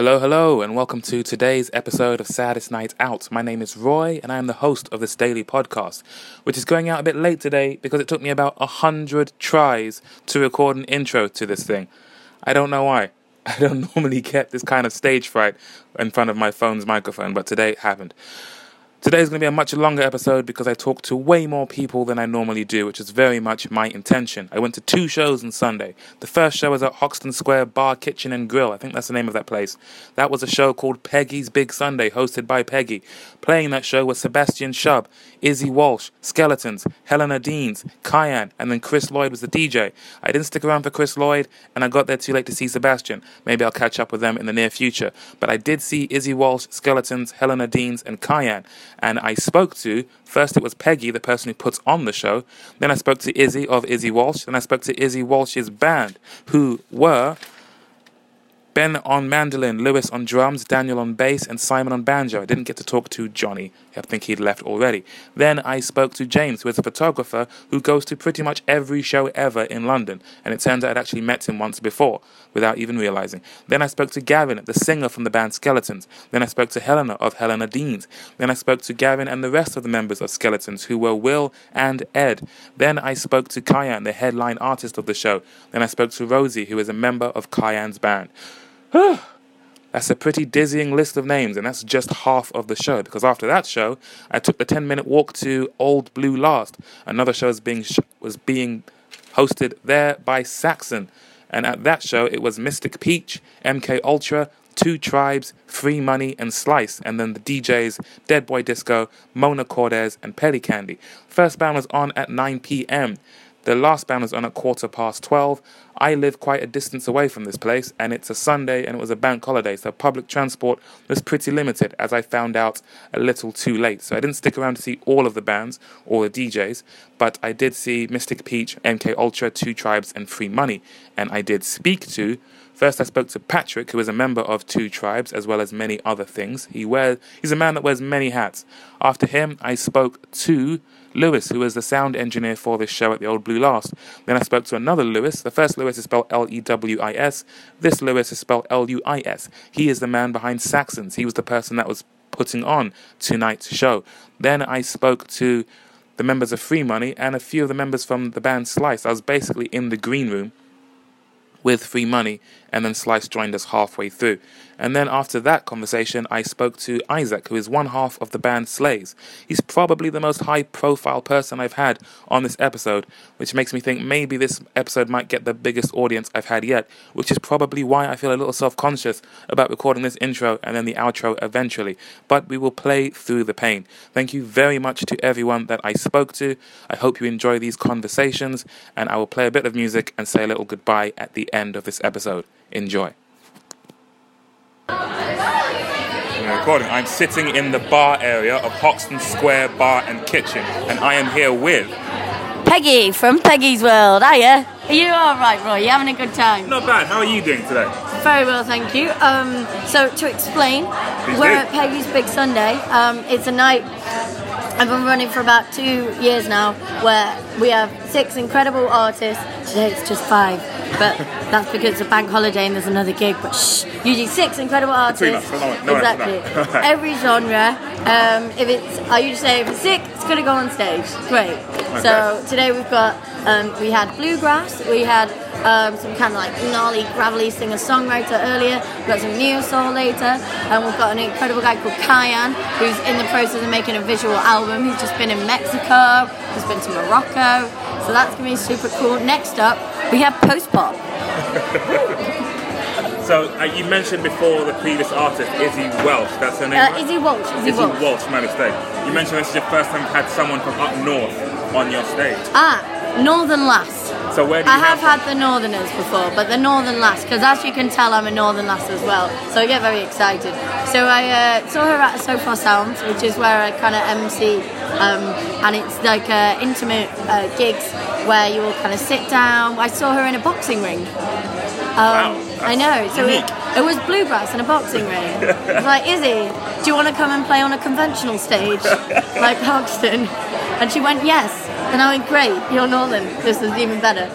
Hello, hello, and welcome to today's episode of Saddest Night Out. My name is Roy, and I am the host of this daily podcast, which is going out a bit late today because it took me about a hundred tries to record an intro to this thing. I don't know why. I don't normally get this kind of stage fright in front of my phone's microphone, but today it happened. Today is going to be a much longer episode because I talk to way more people than I normally do, which is very much my intention. I went to two shows on Sunday. The first show was at Hoxton Square Bar, Kitchen and Grill. I think that's the name of that place. That was a show called Peggy's Big Sunday, hosted by Peggy. Playing that show was Sebastian Shub, Izzy Walsh, Skeletons, Helena Deans, Kyan, and then Chris Lloyd was the DJ. I didn't stick around for Chris Lloyd, and I got there too late to see Sebastian. Maybe I'll catch up with them in the near future. But I did see Izzy Walsh, Skeletons, Helena Deans, and Kyan and I spoke to first it was Peggy, the person who puts on the show. Then I spoke to Izzy of Izzy Walsh. Then I spoke to Izzy Walsh's band, who were Ben on mandolin, Lewis on drums, Daniel on bass, and Simon on banjo. I didn't get to talk to Johnny. I think he'd left already. Then I spoke to James, who is a photographer who goes to pretty much every show ever in London. And it turns out I'd actually met him once before, without even realizing. Then I spoke to Gavin, the singer from the band Skeletons. Then I spoke to Helena of Helena Deans. Then I spoke to Gavin and the rest of the members of Skeletons, who were Will and Ed. Then I spoke to Kyan, the headline artist of the show. Then I spoke to Rosie, who is a member of Kyan's band. That's a pretty dizzying list of names, and that's just half of the show. Because after that show, I took the 10 minute walk to Old Blue Last. Another show was being, sh- was being hosted there by Saxon. And at that show, it was Mystic Peach, MK Ultra, Two Tribes, Free Money, and Slice. And then the DJs, Dead Boy Disco, Mona Cordes, and Pelly Candy. First band was on at 9 p.m. The last band was on at quarter past 12. I live quite a distance away from this place, and it's a Sunday and it was a bank holiday, so public transport was pretty limited, as I found out a little too late. So I didn't stick around to see all of the bands or the DJs, but I did see Mystic Peach, MK Ultra, Two Tribes, and Free Money, and I did speak to First, I spoke to Patrick, who is a member of Two Tribes, as well as many other things. He wears, he's a man that wears many hats. After him, I spoke to Lewis, who is the sound engineer for this show at the Old Blue Last. Then I spoke to another Lewis. The first Lewis is spelled L E W I S. This Lewis is spelled L U I S. He is the man behind Saxons. He was the person that was putting on tonight's show. Then I spoke to the members of Free Money and a few of the members from the band Slice. I was basically in the green room with free money, and then Slice joined us halfway through. And then after that conversation, I spoke to Isaac, who is one half of the band Slaves. He's probably the most high profile person I've had on this episode, which makes me think maybe this episode might get the biggest audience I've had yet, which is probably why I feel a little self conscious about recording this intro and then the outro eventually. But we will play through the pain. Thank you very much to everyone that I spoke to. I hope you enjoy these conversations, and I will play a bit of music and say a little goodbye at the end of this episode. Enjoy. I'm recording. I'm sitting in the bar area of Hoxton Square Bar and Kitchen, and I am here with. Peggy from Peggy's World. Hiya. Are you all right, Roy? You having a good time? Not bad. How are you doing today? Very well, thank you. Um, so to explain, Please we're do. at Peggy's Big Sunday. Um, it's a night I've been running for about two years now, where we have six incredible artists. Today it's just five, but that's because it's a bank holiday and there's another gig. But shh, usually six incredible artists. no no exactly. Every genre. Um, if it's, I usually say if it's sick, it's gonna go on stage. Great. So today we've got, um, we had bluegrass, we had um, some kind of like gnarly, gravelly singer songwriter earlier, we've got some neo soul later, and we've got an incredible guy called Kyan who's in the process of making a visual album. He's just been in Mexico, he's been to Morocco, so that's gonna be super cool. Next up, we have post pop. So uh, you mentioned before the previous artist, Izzy Welsh. That's her name. Uh. Izzy Walsh. Izzy, Izzy Walsh. Walsh. My mistake. You mentioned this is your first time you've had someone from up north on your stage. Ah, Northern Lass. So where do I have had the Northerners before, but the Northern Lass, because as you can tell, I'm a Northern Lass as well, so I get very excited. So I uh, saw her at Sofar Sounds, which is where I kind of MC, um, and it's like uh, intimate uh, gigs where you all kind of sit down. I saw her in a boxing ring. Um, Wow, I know. So it, it was bluegrass in a boxing ring. I was like, Izzy, do you want to come and play on a conventional stage like Hoxton? And she went, yes. And I went, great, you're Northern. This is even better.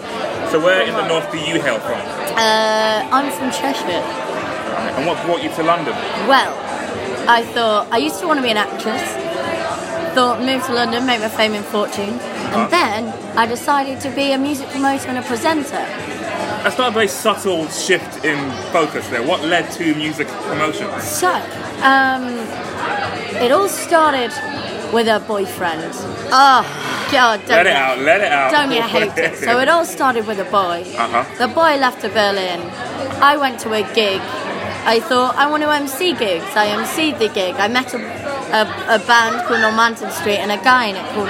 So where in the north do you hail from? Uh, I'm from Cheshire. Right. And what brought you to London? Well, I thought I used to want to be an actress. Thought move to London, make my fame and fortune, and then I decided to be a music promoter and a presenter. That's not a very subtle shift in focus there. What led to music promotion? So, um, it all started with a boyfriend. Oh God, don't Let it out, let it out. Don't you hate it? So it all started with a boy. Uh-huh. The boy left to Berlin. I went to a gig. I thought I want to MC gigs. I MC'd the gig. I met a, a, a band called Normanton Street and a guy in it called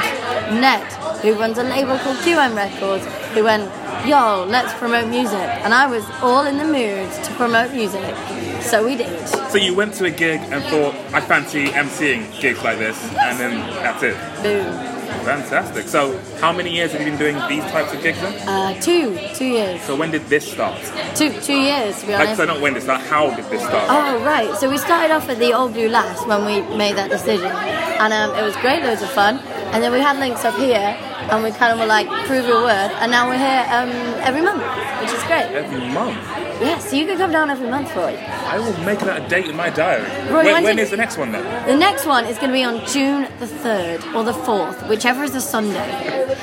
Ned, who runs a label called QM Records, who went, yo, let's promote music. And I was all in the mood to promote music. So we did. So you went to a gig and thought, I fancy emceeing gigs like this, and then that's it. Boom. Fantastic. So how many years have you been doing these types of gigs then? Uh, two, two years. So when did this start? Two, two years to be Like, honest. so not when did start, how did this start? Oh right, so we started off at the Old Blue Last when we made that decision, and um, it was great, loads of fun. And then we had links up here, and we kind of were like, prove your worth. And now we're here um, every month, which is great. Every month. Yeah, so you can come down every month, Roy. I will make that a date in my diary. Roy, when when when the next one then? The next one is going to be on June the third or the fourth, whichever is a Sunday.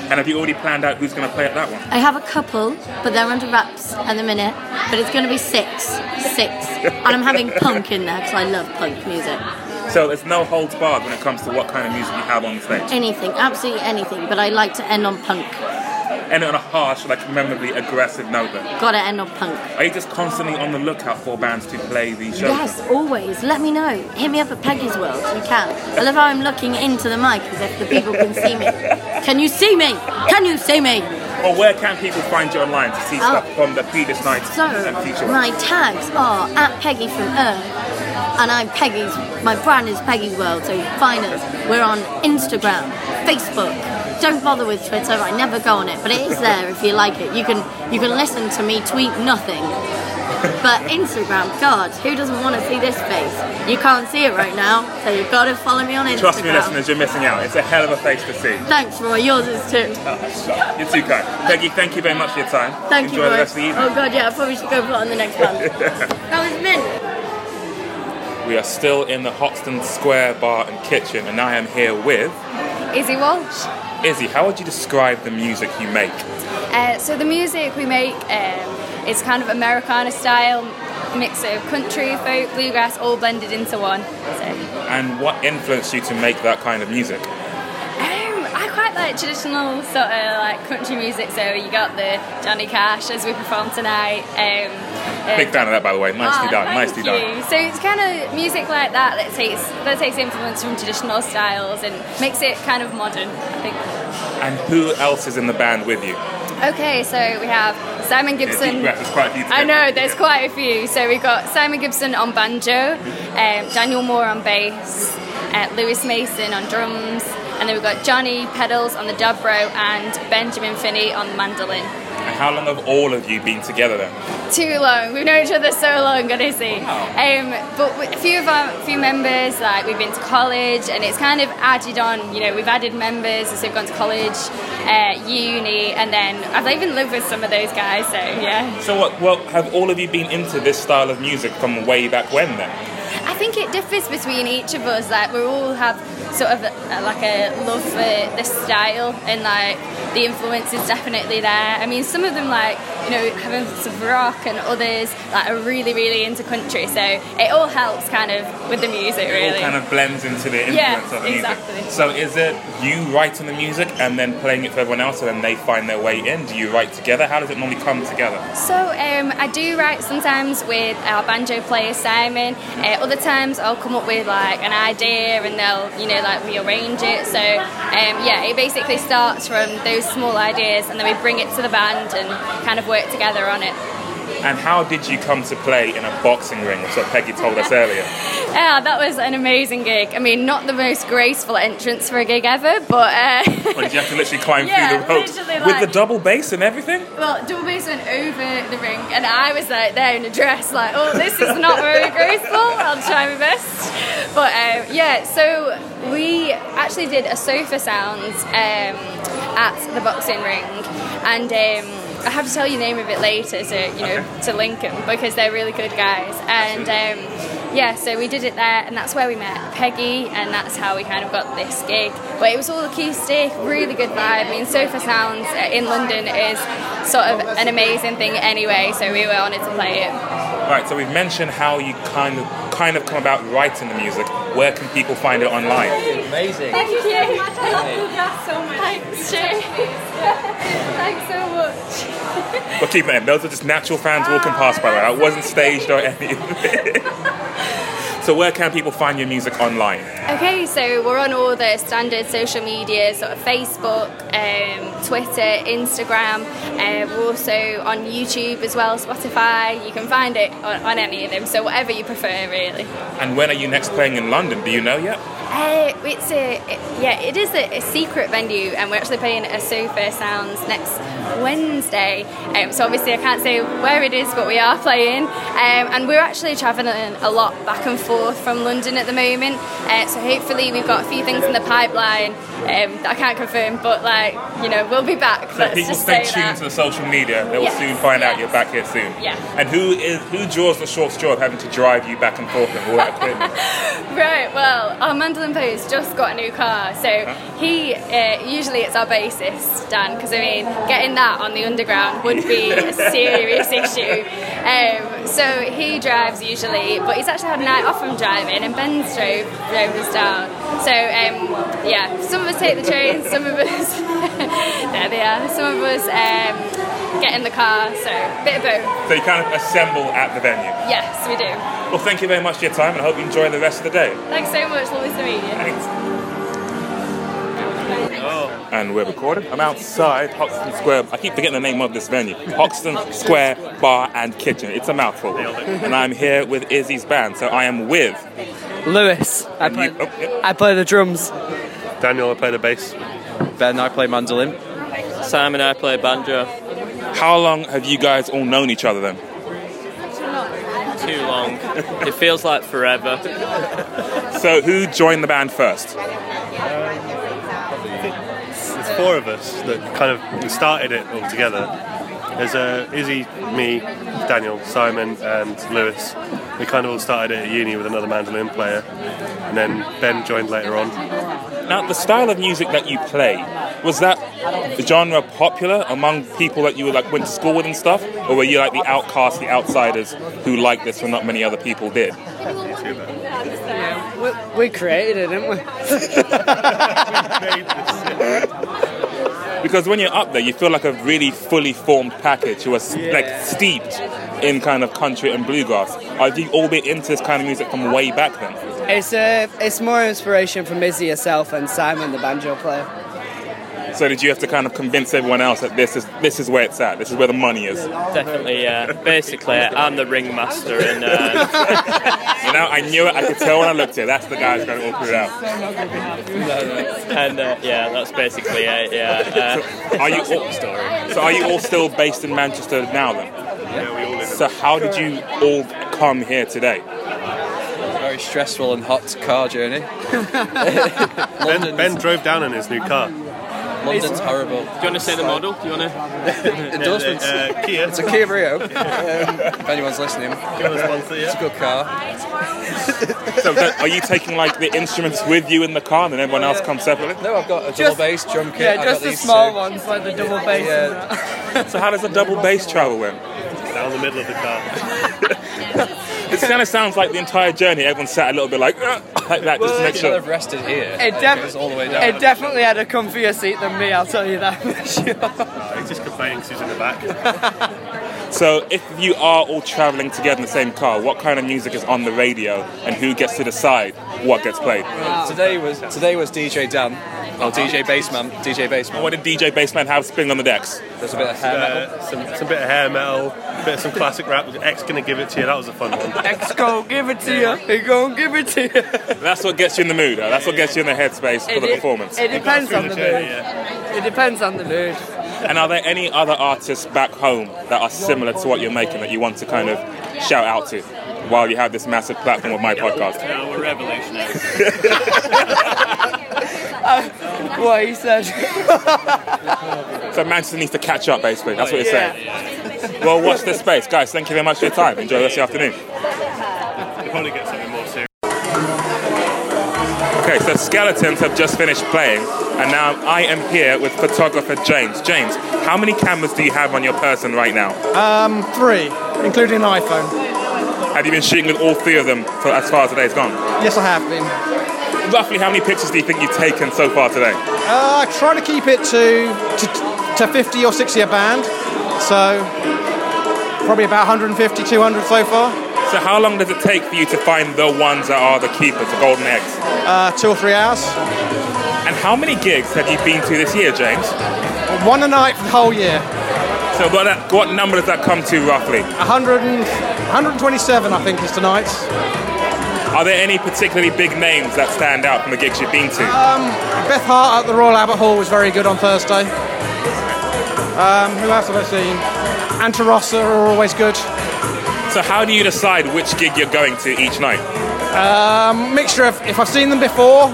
And have you already planned out who's going to play at that one? I have a couple, but they're under wraps at the minute. But it's going to be six, six, and I'm having punk in there because I love punk music. So there's no holds barred when it comes to what kind of music you have on the stage. Anything, absolutely anything. But I like to end on punk. And on a harsh, like memorably aggressive note then. Gotta end on punk. Are you just constantly on the lookout for bands to play these shows? Yes, always. Let me know. Hit me up at Peggy's World. You can. I love how I'm looking into the mic as if the people can see me. Can you see me? Can you see me? Or where can people find you online to see Oh. stuff from the previous nights So, my tags are at Peggy from Earth, and I'm Peggy's. My brand is Peggy's World. So find us. We're on Instagram, Facebook. Don't bother with Twitter. I never go on it, but it is there if you like it. You can you can listen to me tweet nothing. But Instagram, God, who doesn't want to see this face? You can't see it right now, so you've got to follow me on Instagram. Trust me, listeners, you're missing out. It's a hell of a face to see. Thanks, Roy. Yours is too. You're too kind. Peggy, thank you very much for your time. Thank Enjoy you, Roy. the rest of the evening. Oh God, yeah, I probably should go put on the next one. that was mint. We are still in the Hoxton Square Bar and Kitchen, and I am here with Izzy Walsh. Izzy. How would you describe the music you make? Uh, so the music we make um, is kind of Americana style, mix of country, folk, bluegrass, all blended into one. So And what influenced you to make that kind of music? um, I quite like traditional sort of like country music. So you got the Johnny Cash as we perform tonight. Um, uh, Big fan of that, by the way. Nicely Ah, done. thank Nicely you. done. So it's kind of music like that that takes that takes influence from traditional styles and makes it kind of modern. I think. And who else is in the band with you? Okay, so we have Simon Gibson. there's quite a few I know, there's quite a few. So we've got Simon Gibson on banjo, um, Daniel Moore on bass, uh, Lewis Mason on drums, and then we've got Johnny Pedals on the dobro and Benjamin Finney on the mandolin. How long have all of you been together then? Too long. We've known each other so long, honestly. Wow. Um, but a few of our few members, like we've been to college, and it's kind of added on. You know, we've added members as we've gone to college, uh, uni, and then I've even lived with some of those guys. So yeah. So what? Well, have all of you been into this style of music from way back when then? I think it differs between each of us. Like we all have sort of a, like a love for the style, and like the influence is definitely there. I mean, some of them like you know having some rock, and others like are really really into country. So it all helps kind of with the music, It all kind of blends into the influence Yeah, of the music. exactly. So is it you writing the music and then playing it for everyone else and then they find their way in? Do you write together? How does it normally come together? So um, I do write sometimes with our banjo player Simon. Uh, other times I'll come up with like an idea and they'll you know like rearrange it. So um, yeah, it basically starts from those small ideas and then we bring it to the band and kind of work together on it. And how did you come to play in a boxing ring, which what Peggy told us earlier? Yeah, that was an amazing gig. I mean, not the most graceful entrance for a gig ever, but uh, Or did you have to literally climb Yeah, through the ropes literally, with the double bass and everything? well, double bass went over the ring, and I was like there in a dress, like, oh, this is not very graceful. I'll try my best. But um, yeah, so we actually did a Sofar Sounds um, at the boxing ring, and um, I have to tell you the name of it later, so you know Okay. to link them because they're really good guys. And um, yeah, so we did it there, and that's where we met Peggy, and that's how we kind of got this gig. But it was all acoustic, really good vibe. I mean, Sofar Sounds uh, in London is sort of an amazing thing anyway, so we were honoured to play it. Right, so we've mentioned how you kind of kind of come about writing the music. Where can people find it online? Amazing. Thank you. I love Bluegrass so much. Thanks, Jay. Thanks so much. We'll keep it in. Those are just natural fans walking past, by the way. I wasn't staged or anything. so where can people find your music online? Okay, so we're on all the standard social media, sort of Facebook, um, Twitter, Instagram. Uh, we're also on YouTube as well, Spotify. You can find it on, on any of them, so whatever you prefer, really. And when are you next playing in London? Do you know yet? Uh, it's a it, yeah, it is a, a secret venue, and we're actually playing at Sofar Sounds next Wednesday. Um, so obviously I can't say where it is, but we are playing, um, and we're actually travelling a lot back and forth from London at the moment. Uh, so hopefully we've got a few things in the pipeline um, that I can't confirm, but like you know we'll be back. So Let's people stay tuned that. to the social media. They will Yes, soon find out you're back here soon. Yeah. And who is who draws the short straw of having to drive you back and forth and all that equipment? Right, well, our mandolin player's just got a new car, so he uh, usually it's our bassist, Dan, because I mean, getting that on the underground would be a serious issue. Um, so he drives usually, but he's actually had a night off from driving, and Ben's drove, drove us down. So um, yeah, some of us take the train, some of us, there they are, some of us um, get in the car, so bit of both. so you kind of assemble at the venue. Yes, we do. Well, thank you very much for your time, and I hope you enjoy the rest of the day. Thanks so much, lovely to meet you. Thanks. And we're recording. I'm outside Hoxton Square. I keep forgetting the name of this venue. Hoxton Square Bar and Kitchen. It's a mouthful. And I'm here with Izzy's band. So I am with. Lewis, I play, you- oh, yeah. I play the drums. Daniel, I play the bass. Ben, I play mandolin. Simon, I play banjo. How long have you guys all known each other then? Too long. it feels like forever. So who joined the band first? It's four of us that kind of started it all together. There's uh, Izzy, me, Daniel, Simon, and Lewis. We kind of all started it at uni with another mandolin player, and then Ben joined later on. Now, the style of music that you play, was that genre popular among people that you were like went to school with and stuff? Or were you like the outcasts, the outsiders who liked this when not many other people did? We, we created it, didn't we? Because when you're up there, you feel like a really fully formed package who are s like steeped in kind of country and bluegrass. Have you all been into this kind of music from way back then? It's uh, it's more inspiration from Izzy herself and Simon, the banjo player. So did you have to kind of convince everyone else that this is this is where it's at, this is where the money is? Definitely, yeah. Basically, I'm the ringmaster, and uh, You know, I knew it. I could tell when I looked at it. That's the guy who's going to all put it out. and uh, yeah, that's basically it. Yeah. Uh, Are you all, so are you all still based in Manchester now then? Yeah, we all live So how did you all come here today? Very stressful and hot car journey. Ben, ben drove down in his new car. London's horrible. do you want to say the model? Do you want to? Endorsements. Uh, Kia, It's a Kia Rio. Um, if anyone's listening, give us sponsor, it's a good car. So are you taking like the instruments with you in the car and then everyone else comes separately? No, I've got a double Just- bass drum kit. Yeah, just the small two. ones, like the double bass. Yeah, So how does a double bass travel then? Down the middle of the car. It kind of sounds like the entire journey. Everyone sat a little bit like "Uh," like that just to make Should sure. have rested here. It, def- it all the way down. it definitely had a comfier seat than me, I'll tell you that for sure. Oh, he's just complaining 'cause he's in the back. So if you are all traveling together in the same car, what kind of music is on the radio and who gets to decide what gets played? Today was today was DJ Dan, or DJ Bassman, DJ Bassman. What did DJ Bassman have spinning on the decks? There's a bit of hair metal. Uh, some, some bit of hair metal, bit of some classic rap. X gonna give it to you. That was a fun one. X go give it to you. He go give it to you. That's what gets you in the mood. Though. That's what gets you in the headspace for the It- performance. It depends on the Journey, mood. yeah. It depends on the mood. And are there any other artists back home that are similar to what you're making that you want to kind of shout out to while you have this massive platform with my podcast? No, we're revolutionary. what he said. So Manchester needs to catch up, basically. That's what you're saying. Well, watch this space, guys. Thank you very much for your time. Enjoy the rest of the afternoon. We'll probably get something more serious. Okay, so Skeletons have just finished playing, and now I am here with photographer James. James, how many cameras do you have on your person right now? Um, three, including an iPhone. Have you been shooting with all three of them for as far as today's gone? Yes, I have been. Roughly, how many pictures do you think you've taken so far today? Uh, I try to keep it to, to to 50 or 60 a band, so probably about 150, 200 so far. So, how long does it take for you to find the ones that are the keepers, the golden eggs? Uh, two or three hours. And how many gigs have you been to this year, James? One a night for the whole year. So, what, what number does that come to roughly? 100 127, I think, is tonight's. Are there any particularly big names that stand out from the gigs you've been to? Beth Hart at the Royal Albert Hall was very good on Thursday. Um, who else have I seen? Antarossa are always good. So, how do you decide which gig you're going to each night? Um, mixture of if I've seen them before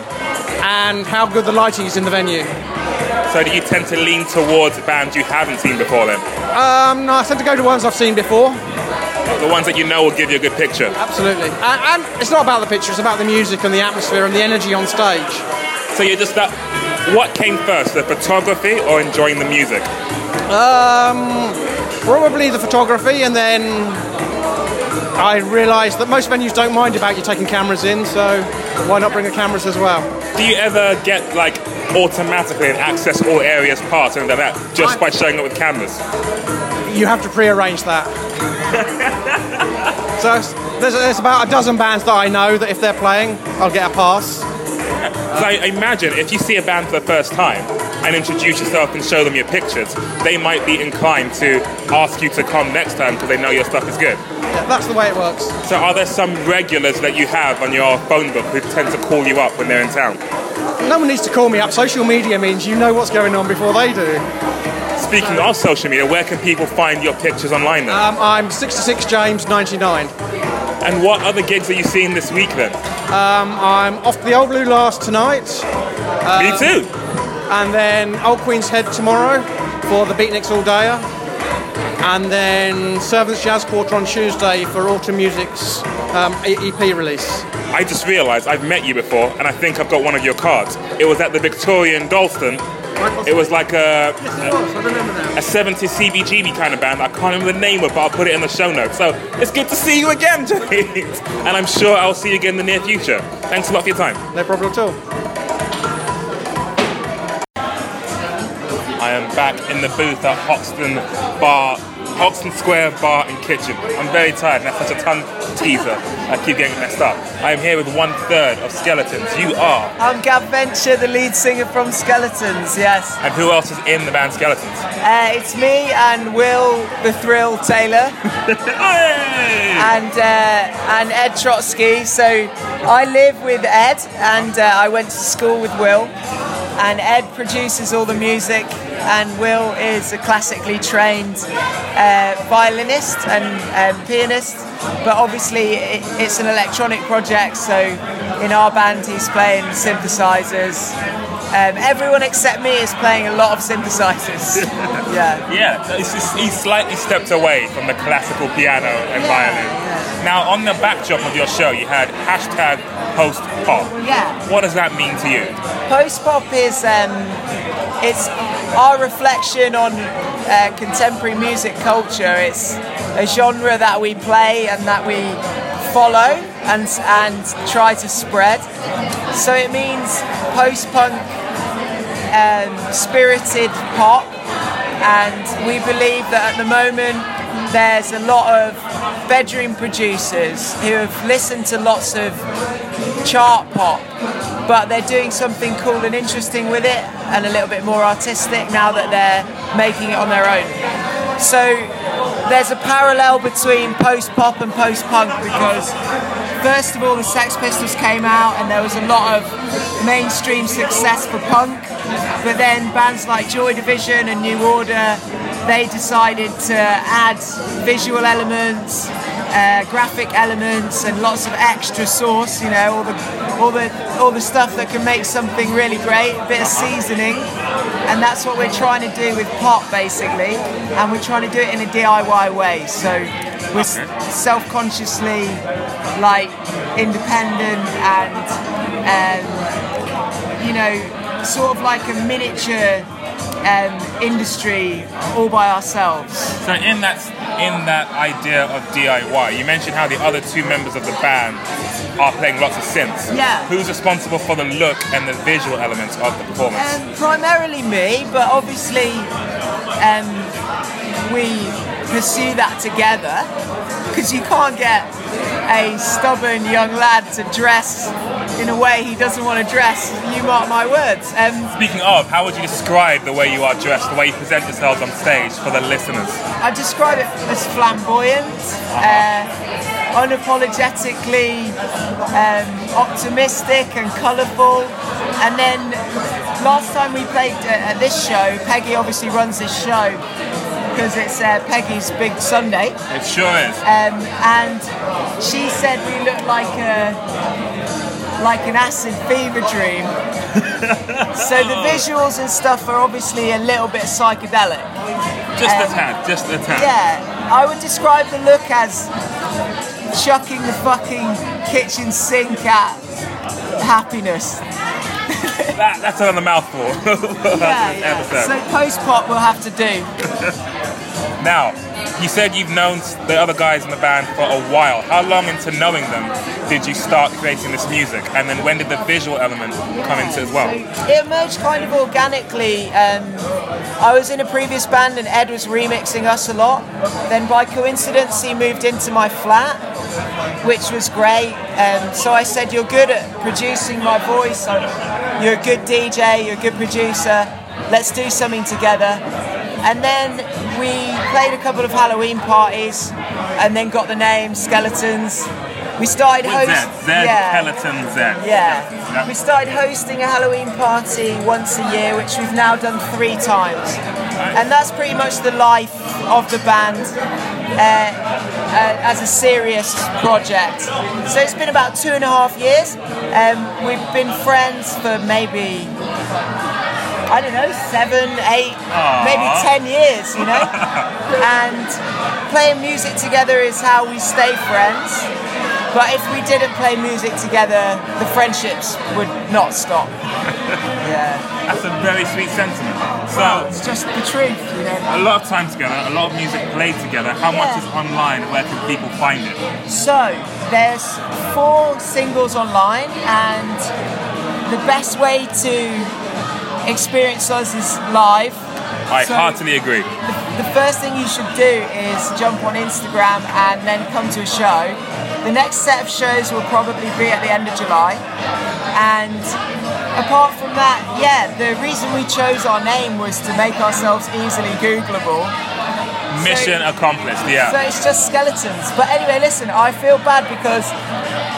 and how good the lighting is in the venue. So, do you tend to lean towards bands you haven't seen before then? Um, no, I tend to go to ones I've seen before. The ones that you know will give you a good picture. Absolutely. And, and it's not about the picture, it's about the music and the atmosphere and the energy on stage. So, you're just that. What came first, the photography or enjoying the music? Um, probably the photography, and then I realised that most venues don't mind about you taking cameras in, so why not bring the cameras as well? Do you ever get like automatically access all areas pass and like that just by showing up with cameras? You have to pre-arrange that. so there's, there's about a dozen bands that I know that if they're playing, I'll get a pass. So I imagine if you see a band for the first time and introduce yourself and show them your pictures, they might be inclined to ask you to come next time because they know your stuff is good. Yeah, that's the way it works. So are there some regulars that you have on your phone book who tend to call you up when they're in town? No one needs to call me up. Social media means you know what's going on before they do. Speaking of social media, where can people find your pictures online then? Um, I'm 66 James 99. and what other gigs are you seeing this week then? Um, I'm off to the Old Blue Last tonight, Me too. and then Old Queen's Head tomorrow for the Beatniks All Dayer, and then Servants Jazz Quarter on Tuesday for Autumn Music's um, EP release. I just realised I've met you before, and I think I've got one of your cards. It was at the Victorian Dalston. It was like a, a 70s CBGB kind of band. I can't remember the name of it, but I'll put it in the show notes. So it's good to see you again, James. And I'm sure I'll see you again in the near future. Thanks a lot for your time. No problem at all. I am back in the booth at Hoxton Bar, Hoxton Square Bar and Kitchen. I'm very tired, and that's such a tongue teaser. I keep getting messed up. I am here with one third of Skeletons. You are. I'm Gav Venture, the lead singer from Skeletons, yes. And who else is in the band Skeletons? Uh, it's me and Will the Thrill Taylor and uh, and Ed Trotsky. So I live with Ed and uh, I went to school with Will. And Ed produces all the music, and Will is a classically trained uh, violinist and um, pianist. But obviously, it, it's an electronic project, so in our band, he's playing synthesizers. Um, everyone except me is playing a lot of synthesizers. yeah. Yeah, it's just, he slightly stepped away from the classical piano and violin. Now, on the backdrop of your show, you had hashtag post pop. Yeah. What does that mean to you? Post pop is um, it's our reflection on uh, contemporary music culture. It's a genre that we play and that we follow and and try to spread. So it means post punk, um, spirited pop, and we believe that at the moment there's a lot of bedroom producers who have listened to lots of chart pop, but they're doing something cool and interesting with it and a little bit more artistic now that they're making it on their own. So there's a parallel between post pop and post punk because first of all the Sex Pistols came out and there was a lot of mainstream success for punk, but then bands like Joy Division and New Order they decided to add visual elements uh, graphic elements and lots of extra sauce. You know, all the all the all the stuff that can make something really great. A bit of seasoning, and that's what we're trying to do with pop basically. And we're trying to do it in a DIY way. So we're s self-consciously like independent and um, you know sort of like a miniature um, industry all by ourselves. So in that in that idea of DIY, you mentioned how the other two members of the band are playing lots of synths. Yeah. Who's responsible for the look and the visual elements of the performance? Um, primarily me, but obviously um, we pursue that together because you can't get a stubborn young lad to dress in a way he doesn't want to dress. You mark my words. Um, Speaking of, how would you describe the way you are dressed, the way you present yourselves on stage for the listeners? I describe it as flamboyant, uh, unapologetically um, optimistic and colourful. And then last time we played uh, at this show, Peggy obviously runs this show because it's uh, Peggy's big Sunday. It sure is. Um, and she said we look like a like an acid fever dream. so the visuals and stuff are obviously a little bit psychedelic. Just a Um, tad, just a tad. Yeah, I would describe the look as chucking the fucking kitchen sink at happiness. That, that's another mouthful. Yeah, yeah. So post pop we'll have to do. Now, you said you've known the other guys in the band for a while. How long into knowing them did you start creating this music? And then when did the visual element come into as well? It emerged kind of organically. Um, I was in a previous band and Ed was remixing us a lot. Then by coincidence he moved into my flat, which was great. Um, so I said, "You're good at producing my voice. I'm, you're a good DJ. You're a good producer. Let's do something together." And then we played a couple of Halloween parties, and then got the name Skeletons. We started hosting. Z, Z, Skeleton Z. Yeah. We started hosting a Halloween party once a year, which we've now done three times. And that's pretty much the life of the band uh, uh, as a serious project. So it's been about two and a half years. Um, we've been friends for maybe, I don't know, seven, eight, maybe ten years, you know? and playing music together is how we stay friends. But if we didn't play music together, the friendships would not stop. Yeah. That's a very sweet sentiment. So, It's just the truth, you know. a lot of time together, a lot of music played together. How much is online? Where can people find it? So, there's four singles online, and the best way to experience us is live. I So- heartily agree. The first thing you should do is jump on Instagram and then come to a show. The next set of shows will probably be at the end of July. And apart from that, yeah, the reason we chose our name was to make ourselves easily Googleable. Mission accomplished, yeah. So it's just skeletons. But anyway, listen, I feel bad because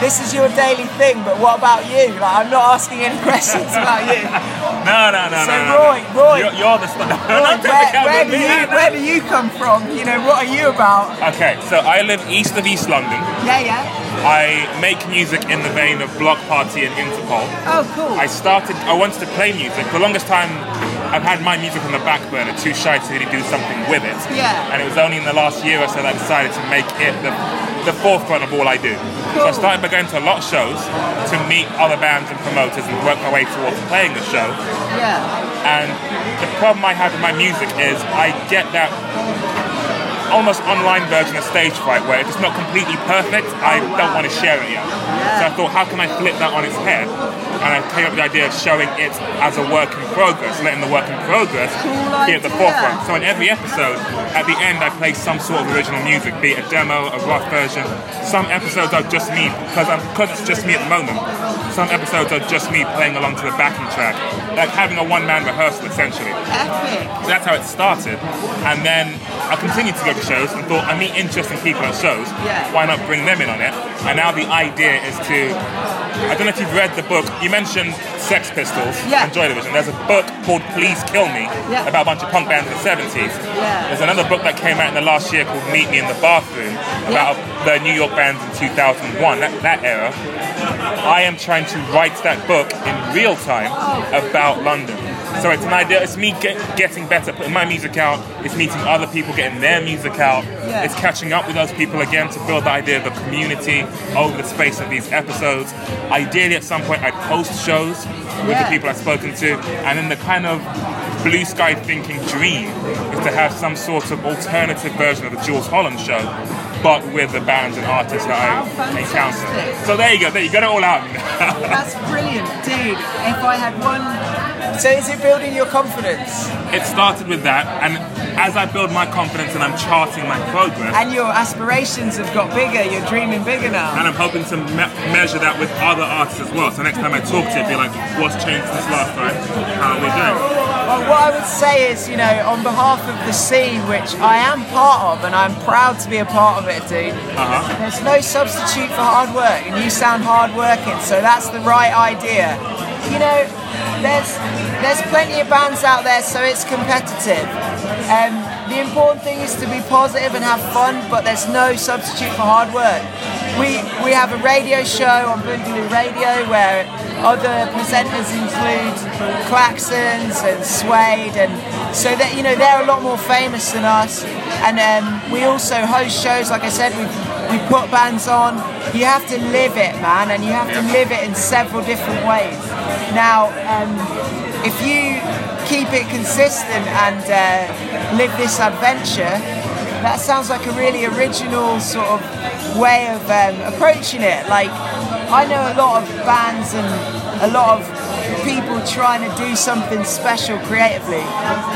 this is your daily thing, but what about you? Like, I'm not asking any questions about you. No, no, no, So no. Roy, Roy, You're, you're the star. Roy, where, where do you where do you come from? You know, what are you about? Okay, so I live east of East London. Yeah, yeah. I make music in the vein of Bloc Party and Interpol. Oh, cool. I started, I wanted to play music. For the longest time, I've had my music on the back burner, too shy to really do something with it. Yeah. And it was only in the last year or so that I decided to make it the, the forefront of all I do. So I started by going to a lot of shows to meet other bands and promoters and work my way towards playing the show. Yeah. And the problem I have with my music is I get that almost online version of stage fright where if it's not completely perfect, I don't oh, want to share it yet. Yeah. So I thought, how can I flip that on its head? And I came up with the idea of showing it as a work in progress, letting the work in progress be at the forefront. So in every episode, at the end, I play some sort of original music, be it a demo, a rough version. Some episodes are just me because I'm because it's just me at the moment. Some episodes are just me playing along to the backing track, like having a one-man rehearsal essentially. Epic. So that's how it started. And then I continued to go to to shows and thought I meet interesting people at shows. Yeah. Why not bring them in on it? And now the idea is to. I don't know if you've read the book. You mentioned Sex Pistols Yeah. and Joy Division. There's a book called Please Kill Me Yeah. about a bunch of punk bands in the 70s. Yeah. There's another book that came out in the last year called Meet Me in the Bathroom about the New York bands in 2001, that, that era. I am trying to write that book in real time oh. about London. So it's an idea, it's me get, getting better, putting my music out, it's meeting other people, getting their music out, Yeah. it's catching up with those people again to build the idea of a community over the space of these episodes. Ideally, at some point, I post shows with Yeah. the people I've spoken to, and then the kind of blue sky thinking dream is to have some sort of alternative version of the Jools Holland show, but with the bands and artists that I Oh, encounter. So there you go, there you got it all out. That's brilliant, dude. If I had one. So is it building your confidence it started with that, and as I build my confidence and I'm charting my progress, and your aspirations have got bigger? You're dreaming bigger now. and I'm hoping to me- measure that with other artists as well. So next time I talk to you, be like, what's changed since last time? How are we doing? Well, what I would say is, you know, on behalf of the scene, which I am part of, and I'm proud to be a part of it, dude. Uh-huh. There's no substitute for hard work, and you sound hard working, so that's the right idea. You know, there's there's plenty of bands out there, so it's competitive. Um, the important thing is to be positive and have fun, but there's no substitute for hard work. We we have a radio show on Boogaloo Radio where other presenters include Klaxons and Suede, and so that you know they're a lot more famous than us. And um, we also host shows, like I said, we we put bands on. You have to live it, man, and you have to live it in several different ways. Now, um, if you keep it consistent and uh, live this adventure, that sounds like a really original sort of way of um, approaching it. Like, I know a lot of bands and a lot of people trying to do something special creatively,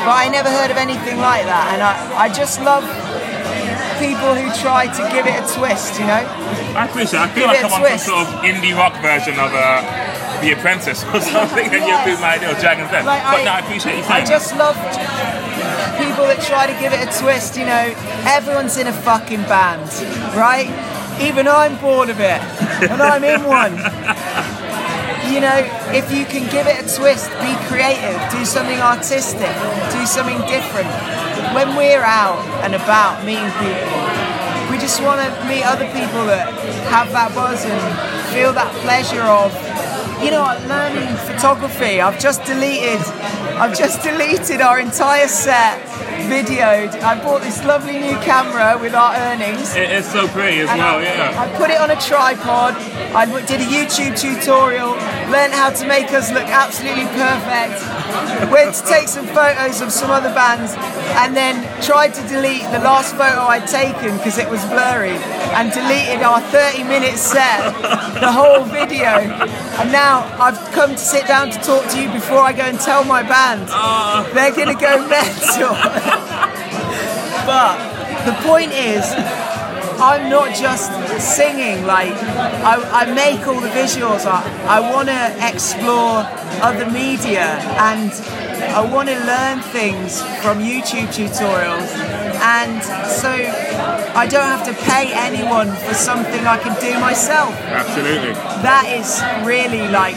but I never heard of anything like that, and I, I just love people who try to give it a twist, you know? I appreciate it. I feel Give like I'm on some sort of indie rock version of uh, The Apprentice or something, and you're doing my of Dragon's Den. Like, but I- no, I appreciate you saying I just love people that try to give it a twist, you know. Everyone's in a fucking band, right? Even I'm bored of it, and I'm in one. You know, if you can give it a twist, be creative, do something artistic, do something different. When we're out and about meeting people, we just want to meet other people that have that buzz and feel that pleasure of you know what, learning photography. I've just deleted I've just deleted our entire set videoed. I bought this lovely new camera with our earnings. It is so pretty as well, I, yeah. I put it on a tripod. I did a YouTube tutorial, learned how to make us look absolutely perfect. Went to take some photos of some other bands, and then tried to delete the last photo I'd taken because it was blurry, and deleted our 30-minute set, the whole video. And now I've come to sit down to talk to you before I go and tell my band. Ah. They're gonna go mental. But the point is, I'm not just singing. Like I, I make all the visuals. I, I want to explore other media and I want to learn things from YouTube tutorials. And so I don't have to pay anyone for something I can do myself Absolutely. that is really like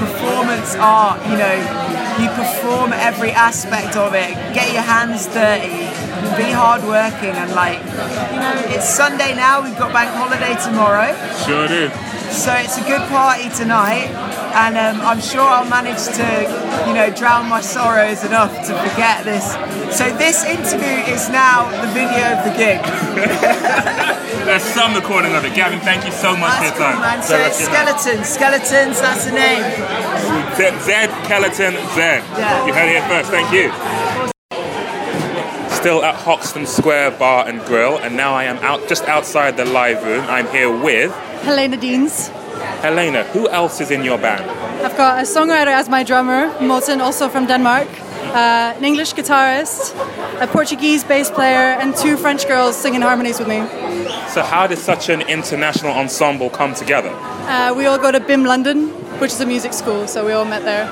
performance art you know you perform every aspect of it. Get your hands dirty. Be hardworking and like you know it's sunday now. We've got bank holiday tomorrow. Sure do. So it's a good party tonight and um, i'm sure i'll manage to you know drown my sorrows enough to forget this so this interview is now the video of the gig There's some recording of it. Gavin, thank you so much that's for your cool time. man so Very it's much your time. skeletons skeletons that's the name Z, Z Skeleton Z. Yeah. You heard it here first. Thank you. Still at Hoxton Square Bar and Grill, and now I am out just outside the live room. I'm here with Helena Deans. Helena. Who else is in your band? I've got a songwriter as my drummer, Morten, also from Denmark, uh, an English guitarist, a Portuguese bass player, and two French girls singing harmonies with me. So, how did such an international ensemble come together? Uh, we all go to BIMM London which is a music school. So we all met there.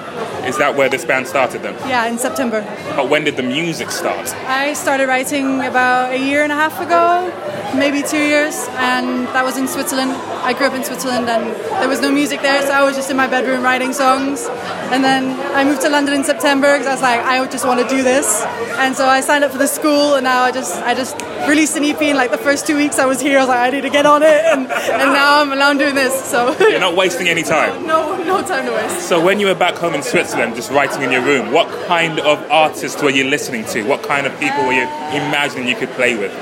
Is that where this band started then? Yeah, in September. But when did the music start? I started writing about a year and a half ago, maybe two years, and that was in Switzerland. I grew up in Switzerland, and there was no music there, so I was just in my bedroom writing songs. And then I moved to London in September because I was like, I just want to do this, and so I signed up for the school, and now I just I just released an EP. In like the first two weeks I was here, I was like, I need to get on it, and, and now I'm now I'm doing this. So You're not wasting any time. no no time to waste. So when you were back home in Switzerland, just writing in your room, what kind of artists were you listening to? What kind of people were you imagining you could play with?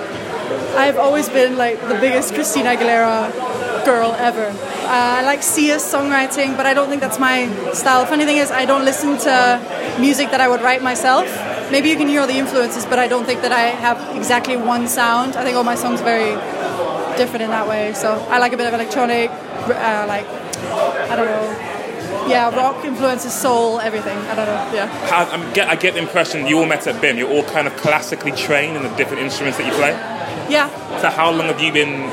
I've always been like the biggest Christina Aguilera girl ever. Uh, I like Sia's songwriting, but I don't think that's my style. Funny thing is, I don't listen to music that I would write myself. Maybe you can hear all the influences, but I don't think that I have exactly one sound. I think all my songs are very different in that way. So I like a bit of electronic, uh, like I don't know, yeah, rock influences, soul, everything. I don't know, yeah. How, I'm get, I get the impression you all met at BIMM. You're all kind of classically trained in the different instruments that you play. Yeah, So how long have you been?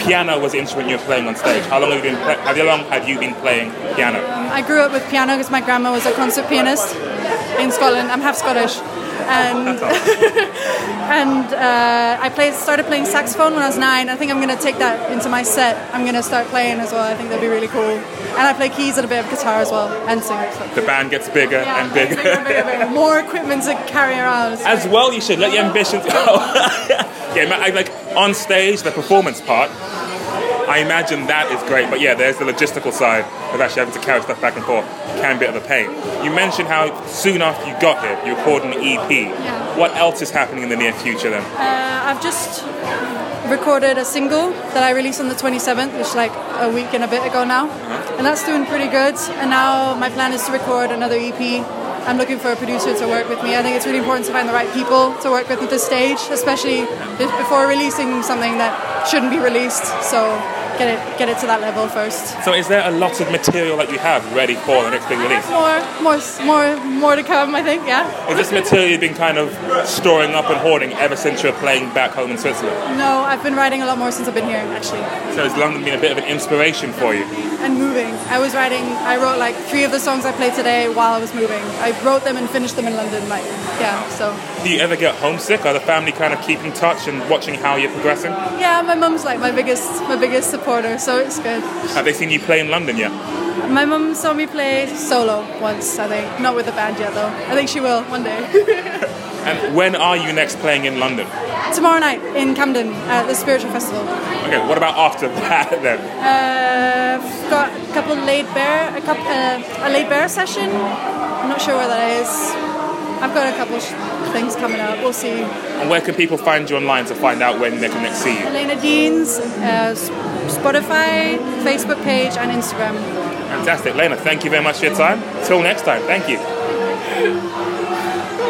Piano was the instrument you were playing on stage. How long have you been? Play, how long have you been playing piano? I grew up with piano because my grandma was a concert pianist in Scotland. I'm half Scottish, and and uh, I played started playing saxophone when I was nine. I think I'm going to take that into my set. I'm going to start playing as well. I think that'd be really cool. And I play keys and a bit of guitar as well, and sing. So. The band gets bigger Yeah, and bigger. bigger, bigger, bigger. More equipment to carry around. As well, you should let your ambitions go. yeah, like on stage, the performance part. I imagine that is great, but yeah, there's the logistical side of actually having to carry stuff back and forth. Can be a bit of a pain. You mentioned how soon after you got here, you recorded an EP. Yeah. What else is happening in the near future then? Uh, I've just recorded a single that I released on the 27th, which is like a week and a bit ago now, and that's doing pretty good. And now my plan is to record another EP. I'm looking for a producer to work with me. I think it's really important to find the right people to work with at this stage, especially before releasing something that shouldn't be released. So get it get it to that level first. So, is there a lot of material that you have ready for the next big release? More, more, more, more to come. I think. Yeah. Is this material you've been kind of storing up and hoarding ever since you were playing back home in Switzerland? No, I've been writing a lot more since I've been here, actually. So, has London been a bit of an inspiration for you? and moving. I was writing. I wrote like three of the songs I played today while I was moving. I wrote them and finished them in London. Like, yeah. So Do you ever get homesick? Are the family kind of keeping touch and watching how you're progressing? yeah, my mum's like my biggest, my biggest So it's good. Have they seen you play in London yet? My mum saw me play solo once. I think not with the band yet though. I think she will one day. And when are you next playing in London? Tomorrow night in Camden at the Spiritual Festival. Okay, what about after that then? Uh, I've got a couple laid bear, a couple, uh, a laid bear session. I'm not sure where that is. I've got a couple sh- things coming up. We'll see. And where can people find you online to find out when they can next see you? Elena Deans, uh, Spotify, Facebook page, and Instagram. Fantastic. Lena, thank you very much for your time. Till next time, thank you.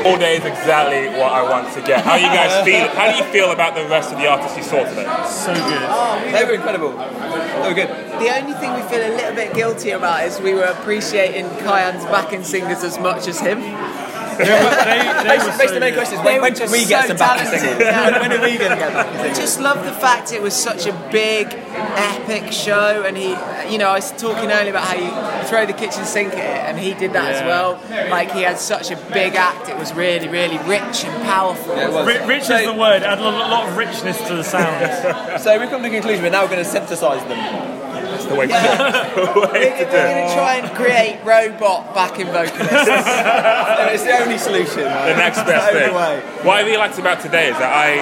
All day is exactly what I want to get. How you guys feel? How do you feel about the rest of the artists you saw today? So good. They were incredible. They were good. The only thing we feel a little bit guilty about is we were appreciating Kyan's backing singers as much as him. Basically, basically the main question is when, when can we get so some backing talented. singers? Yeah. when, when are we going to get backing I singers? just love the fact it was such a big, epic show, and he, you know, I was talking earlier about how you throw the kitchen sink at it, and he did that as well. Like he had such a big act; it was really, really rich and powerful. Ri- rich is the word. Add a lot of richness to the sound. So we've come to the conclusion we're now going to synthesise them. That's the way to Yeah. do it. We're, to do we're going to try and create robot backing vocalists. it's the only solution. the next best Only thing. way. What I really liked about today is that I,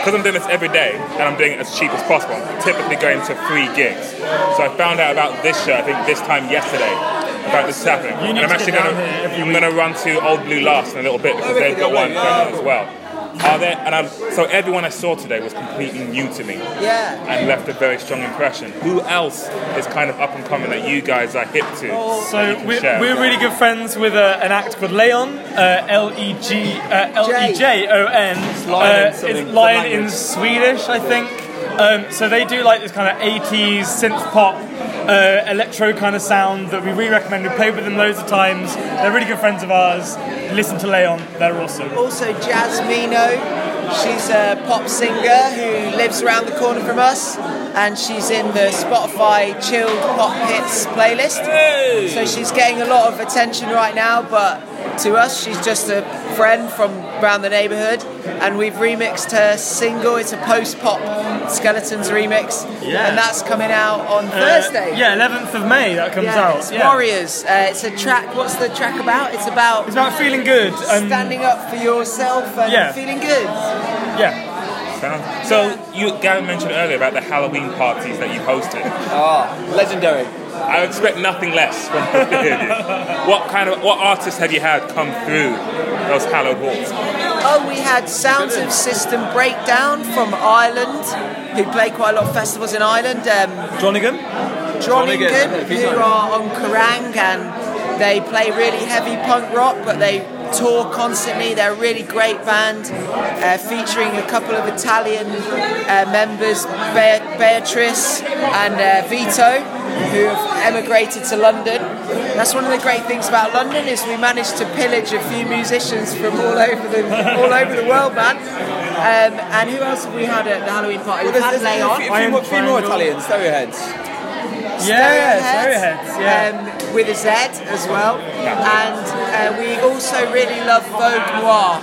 because I'm doing this every day and I'm doing it as cheap as possible, I'm typically going to free gigs. So I found out about this show, I think this time yesterday, about this happening. And I'm actually going down here every I'm going to run to Old Blue Last in a little bit because Oh, they've got wicked, one yeah, going on yeah. as well. Are there, and I'm, so everyone I saw today was completely new to me yeah. and left a very strong impression. Who else is kind of up and coming that you guys are hip to? Oh, So we're, share? we're really good friends with uh, an actor called Lejon, uh, L E G uh, L E J O N. lion in Uh, It's some lion in. Swedish, I think. Um, so they do like this kind of 80s synth pop, uh, electro kind of sound that we really recommend. We played with them loads of times. They're really good friends of ours. Listen to Lejon, they're awesome. Also, Jasmino She's a pop singer who lives around the corner from us, and she's in the Spotify Chilled Pop Hits playlist. So she's getting a lot of attention right now, but to us, she's just a friend from around the neighbourhood, and we've remixed her single. It's a post-pop Skeletons remix, Yeah. and that's coming out on Uh, Thursday. yeah, 11th of May that comes Yeah, out. It's yeah. Warriors. Uh, it's a track. What's the track about? It's about. It's about feeling good and standing up for yourself and Yeah. feeling good. Yeah. Sounds- So you, Gavin mentioned earlier about the Halloween parties that you hosted. Ah, legendary. I expect nothing less from you. What kind of what artists have you had come through those hallowed halls? Oh, we had Sounds of System Breakdown from Ireland, who play quite a lot of festivals in Ireland. Um, Dronigan? Dronigan, who are on Kerrang and they play really heavy punk rock, but they tour constantly. They're a really great band, uh, featuring a couple of Italian uh, members, Be- Beatrice and uh, Vito, who have emigrated to London. That's one of the great things about London is we managed to pillage a few musicians from all over the all over the world, man. Um, and who else have we had at the Halloween party? Well, We've there's, had there's Lejon. a few, few more, few more Italians, Stereoheads. Yeah, Stereoheads, Stereoheads, yeah. um, with a Z as well. And uh, we also really love Vogue Noir.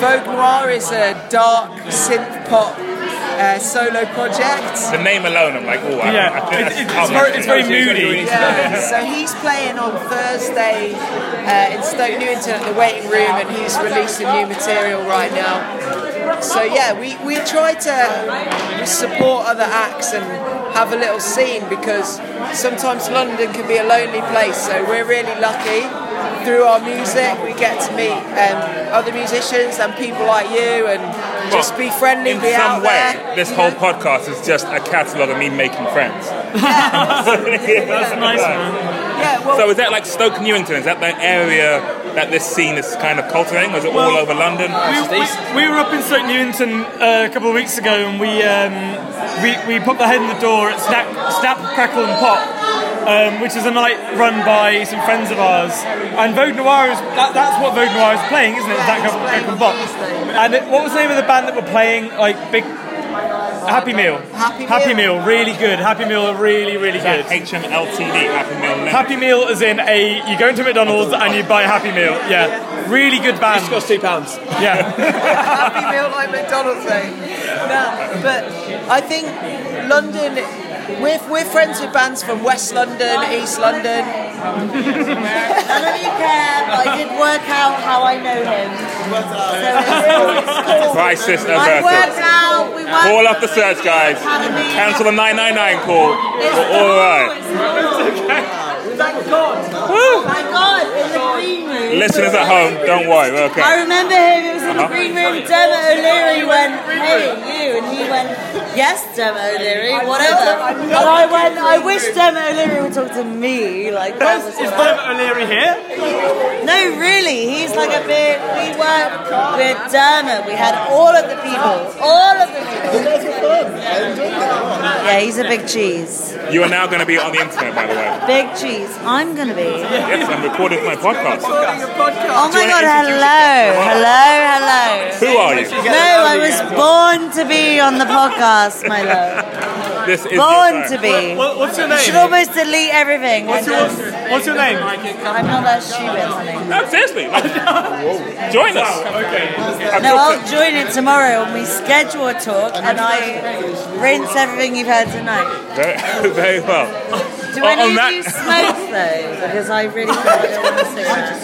Vogue Noir is a dark synth pop uh, solo project. The name alone, I'm like, oh, I, Yeah, I think it's- that's it's very- it's very moody. Yeah, so he's playing on Thursday uh, in Stoke Newington at the waiting room, and he's releasing new material right now. So yeah, we, we try to support other acts and have a little scene because sometimes London can be a lonely place. So we're really lucky through our music we get to meet um, other musicians and people like you and just be friendly, In be some out way, there. this whole podcast is just a catalogue of me making friends. That's nice, man. Yeah, well, so is that like Stoke Newington? Is that the area that this scene is kind of cultivating, or is it all over London? We, we, we were up in Stoke Newington uh, a couple of weeks ago and we um, we, we popped our head in the door at Snap, Snap Crackle and Pop, um, which is a night run by some friends of ours. And Vogue Noir is that, that's what Vogue Noir is playing, isn't it? Snap Crackle, Crackle and Pop. And it, what was the name of the band that were playing? Like big. Happy Meal. Happy Meal. really good. Happy Meal, really, really good. HMLTD, Happy Meal. Limited. Happy Meal is in a you go into McDonald's and you buy a Happy Meal. Yeah, really good band. It costs two pounds. Yeah. happy meal like McDonald's thing. No, but I think London. We're, we're friends with bands from West London, East London. None of you care, but I did work out how I know him. So it's cool. Crisis I worked out, we worked Call up the search, guys. Academy. Cancel the 999 call. We're all right. Thank God. Thank God, in the green room. Listeners at home, don't worry. We're okay. I remember him, it was in the Uh-huh. green room, Dermot O'Leary went, hey, you, and he went, yes, Dermot O'Leary, whatever. And I went, I wish Dermot O'Leary would talk to me, like that was Is Dermot O'Leary here? No, really, he's like a bit, we worked with Dermot, we had all of the people, all of the people. Yeah, he's a big cheese. You are now going to be on the internet, by the way. Big cheese. I'm gonna be. Yes, I'm recording my podcast. Oh my god, hello, hello, hello. Who are you? No, I was born to be on the podcast, my love. This is Born to be. What- what's your name? Should almost delete everything. What's your, just- what's your name? I'm not that stupid, honey. No, seriously. Join us. Okay. No, I'll join it tomorrow when we schedule a talk and I rinse everything you've heard tonight. Very, very well. Do On- any on of that- you smoke though? Because I really don't want to cigarette.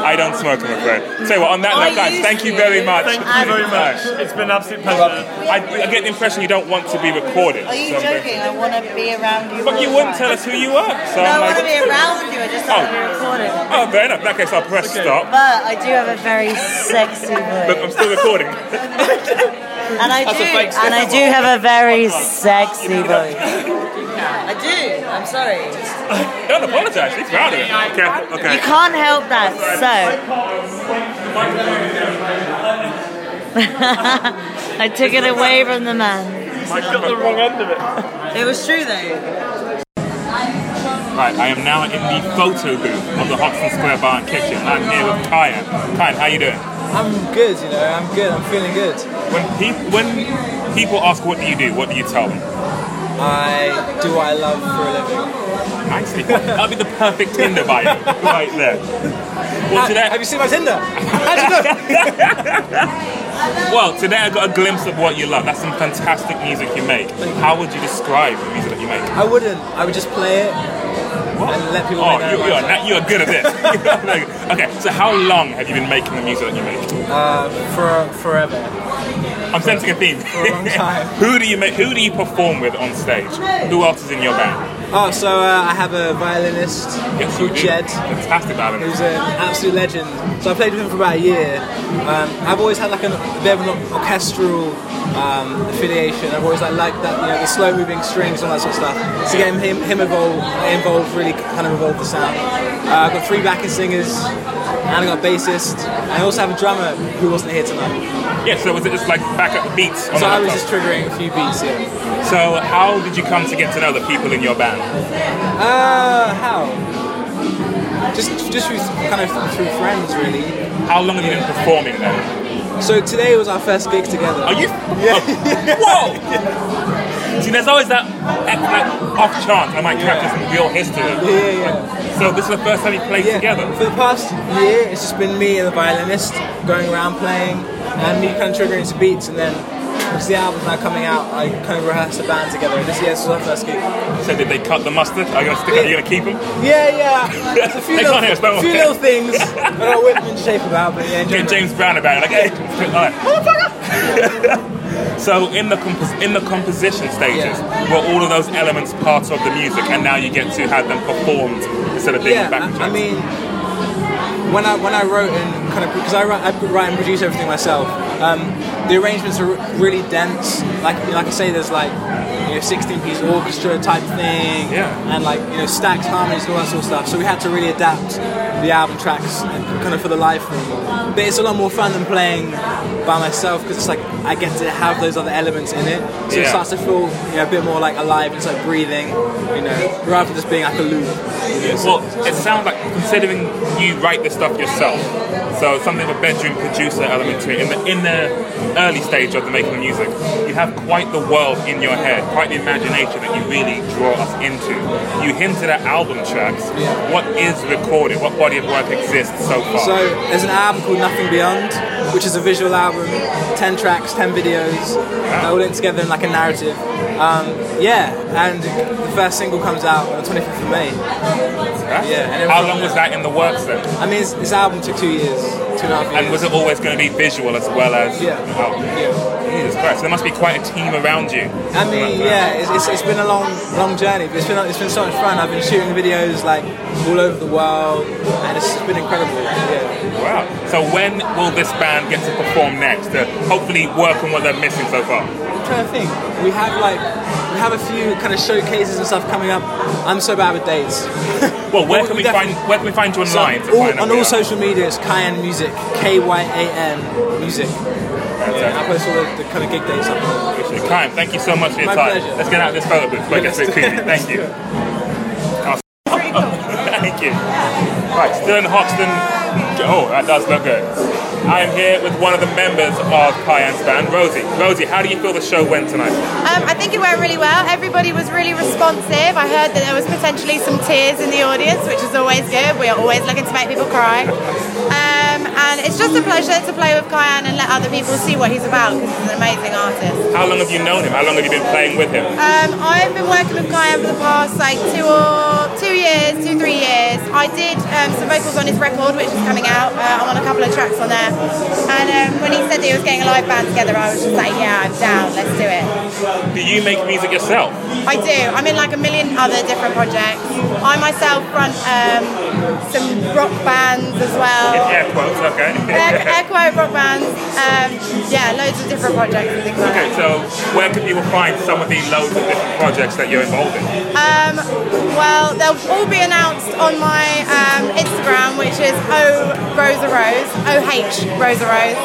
I don't smoke, I'm afraid. So, well, on that note, guys, thank you very much. Thank you very much. It's been an absolute pleasure. I, I get the impression you don't want to be recorded. Are you so joking? I want to be around you. But you wouldn't time. tell us who you are. So No, I I'm want to be around you. I just don't want to be oh. recorded. oh, fair enough. In that case, I'll press stop. But I do have a very sexy Look, voice, I'm still recording. and I That's do, and I do have a very sexy voice. I do. I'm sorry. don't apologise. He's proud of it. Okay, okay. You can't help that. So I took it away from the man. I got the wrong end of it. It was true though. Right, I am now in the photo booth of the Hoxton Square Bar and Kitchen. I'm here with Kyan. Kyan, how you doing? I'm good, you know. I'm good. I'm feeling good. When people when people ask what do you do, what do you tell them? I do I love for a living. Nicely. That'll be the perfect Tinder bio right there. Well, today, Have you seen my Tinder? You well, today I got a glimpse of what you love. That's some fantastic music you make. How would you describe the music that you make? I wouldn't. I would just play it and let people Oh, you, own you're, minds na- you're good at this. okay, so how long have you been making the music that you make? Uh, for forever. I'm sensing a theme. For a long time. who do you make? Who do you perform with on stage? Who else is in your band? Oh, so uh, I have a violinist Yes, called. Jed. Fantastic violinist. Who's an absolute legend. So I played with him for about a year. Um, I've always had like an, a bit of an orchestral um, affiliation. I've always like liked that, you know, the slow moving strings and all that sort of stuff. So getting him, him involved, involved really kind of evolved the sound. Uh, I've got three backing singers, and I've got a bassist. And I also have a drummer who wasn't here tonight. Yeah, so was it just like back up the beats? On So I was just triggering a few beats, yeah. So how did you come to get to know the people in your band? Uh, how? Just, just through, kind of through friends, really. How long have you been performing then? So today was our first gig together. Are you? Oh, whoa! See, there's always that, off chance I might capture some real history. Yeah, yeah, yeah. So this is the first time you played together. For the past year, it's just been me and the violinist going around playing, and me kind of triggering some beats, and then because the album's now coming out, I kind of rehearsed a band together. And this year this was our first gig. So did they cut the mustard? Are you gonna stick? Are you gonna keep them? Yeah, yeah. There's a few, little, can't hear us, don't few little things that I don't whip them into shape about, but yeah. Get. James Brown about it, like, hey, all right. So in the compos- in the composition stages, were all of those elements part of the music, and now you get to have them performed instead of being yeah, back I, I mean, when I when I wrote and kind of because I write, I write and produce everything myself. Um, the arrangements are really dense. Like like I say, there's like you know 16 piece orchestra type thing, Yeah. and like you know stacked harmonies and all that sort of stuff. So we had to really adapt the album tracks kind of for the live thing. But it's a lot more fun than playing by myself because it's like I get to have those other elements in it. So it starts to feel you know a bit more like alive. It's like breathing, you know, rather than just being like a loop. Well, it sounds like considering you write this stuff yourself, so something of a bedroom producer element to it. In the in the early stage of the making of music, you have quite the world in your head, quite the imagination that you really draw us into. You hinted at album tracks. What is recorded? What body of work exists so far? So there's an album called Nothing Beyond, which is a visual album, ten tracks, ten videos, all linked together in like a narrative. Um, yeah, and the first single comes out on the 25th of May. Yeah. And How long was that in the works then? I mean, this, this album took two years, two and a half years. And was it always going to be visual as well as? Yeah. Oh, Jesus Christ! So there must be quite a team around you. I mean, yeah, it's, it's, it's been a long, long journey, but it's been it's been so much fun. I've been shooting videos like all over the world, and it's been incredible. Yeah. Wow. So when will this band get to perform next to hopefully work on what they're missing so far? I'm trying to think. We have like we have a few kind of showcases and stuff coming up. I'm so bad with dates. Well, where can we we find where can we find you So, online to all- find on all social media, it's Kyan Music, K Y A N Music. Yeah, I post all the, the kind of gig dates up. Kyan, thank you so much for your My time. pleasure. Let's get out of this photo booth. Said, creepy. Thank you. Thank you. Right, Stern Hoxton. Oh, that does look good. I am here with one of the members of Kyan's band, Rosie. Rosie, how do you feel the show went tonight? Um, I think it went really well. Everybody was really responsive. I heard that there was potentially some tears in the audience, which is always good. We are always looking to make people cry. Um, and it's just a pleasure to play with Kyan and let other people see what he's about because he's an amazing artist. How long have you known him? How long have you been playing with him? Um, I've been working with Kyan for the past like two or two years, two three years. I did um, some vocals on his record, which is coming out. Uh, I'm on a couple of tracks on there. And um, when he said that he was getting a live band together, I was just like, yeah, I'm down. Let's do it. Do you make music yourself? I do. I'm in like a million other different projects. I myself run um, some rock bands as well. Air quotes, okay. Air, air quote rock bands. Um, yeah, loads of different projects and things like Okay, so where can people find some of the loads of different projects that you're involved in? Um, well, they'll all be announced on my um, Instagram, which is O Rosa Rose, O H Rosa Rose.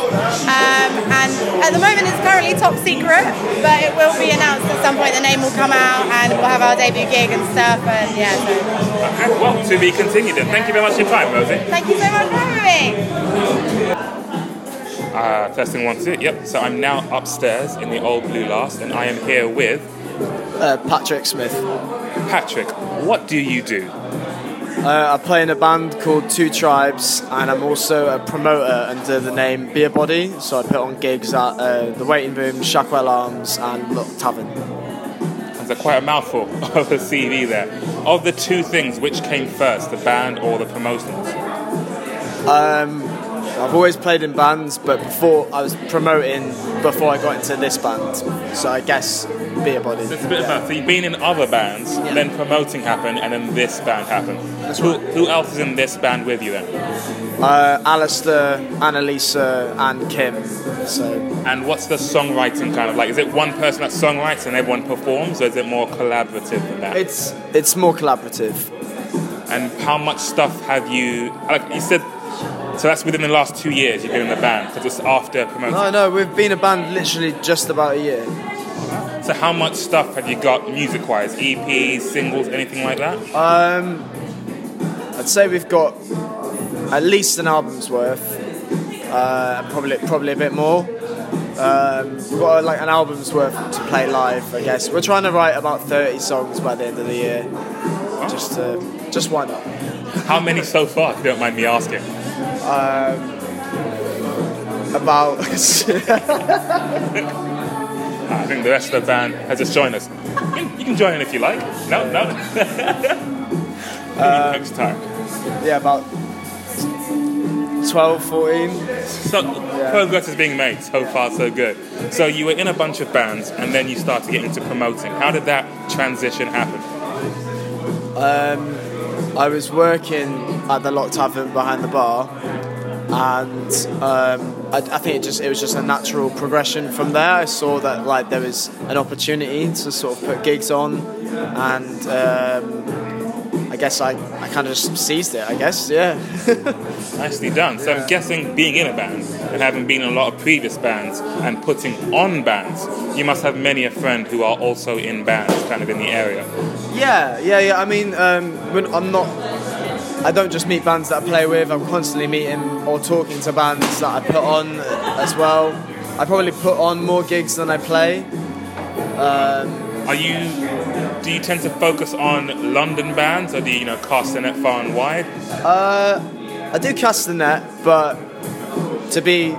Um, and at the moment, it's currently top secret, but it will be announced at some point. The name will come out, and we'll have our debut gig and stuff. And yeah, so Okay, well, to be continued then. Thank you very much for your time, Rosie. thank you so much for having me. Uh, testing one, two. Yep. So I'm now upstairs in the old Blue Last, and I am here with Uh, Patrick Smith. Patrick. What do you do? Uh, I play in a band called Two Tribes, and I'm also a promoter under the name Beer Body. So I put on gigs at uh, the Waiting Room, Shacklewell Arms, and Lock Tavern. That's a quite a mouthful of a CV there. Of the two things, which came first, the band or the promotions? Um, I've always played in bands, but before I was promoting before I got into this band. So I guess Beer Body. It's a bit of both. So you've been in other bands, then promoting happened, and then this band happened. who, who else is in this band with you then? Uh, Alistair, Annalisa, and Kim. So. And what's the songwriting kind of like? Is it one person that songwrites and everyone performs, or is it more collaborative than that? It's it's more collaborative. And how much stuff have you? Like you said, so that's within the last two years you've been in the band because it's after promoting. No, no, we've been a band literally just about a year. So how much stuff have you got music-wise? EPs, singles, anything like that? Um, I'd say we've got at least an album's worth, uh, and probably probably a bit more. Um, we've got like an album's worth to play live, I guess. We're trying to write about 30 songs by the end of the year. Just to, just why not? How many so far? If you don't mind me asking. Um, about I think the rest of the band has just joined us. You can, join in if you like. No, no. Uh, next time. yeah, about 12, 14. So progress is being made. So far, so good. So you were in a bunch of bands, and then you started getting into promoting. How did that transition happen? Um, I was working at the Lock Tavern behind the bar, and um, I, I think it just it was just a natural progression from there. I saw that like there was an opportunity to sort of put gigs on, and um, I guess I, I kind of just seized it. I guess yeah. Nicely done. So I'm guessing being in a band and having been in a lot of previous bands and putting on bands, you must have many a friend who are also in bands, kind of in the area. Yeah, yeah, yeah. I mean, um, when I'm not. I don't just meet bands that I play with. I'm constantly meeting or talking to bands that I put on as well. I probably put on more gigs than I play. Um, Are you? Do you tend to focus on London bands, or do you, you know cast the net far and wide? uh, I do cast the net, but to be,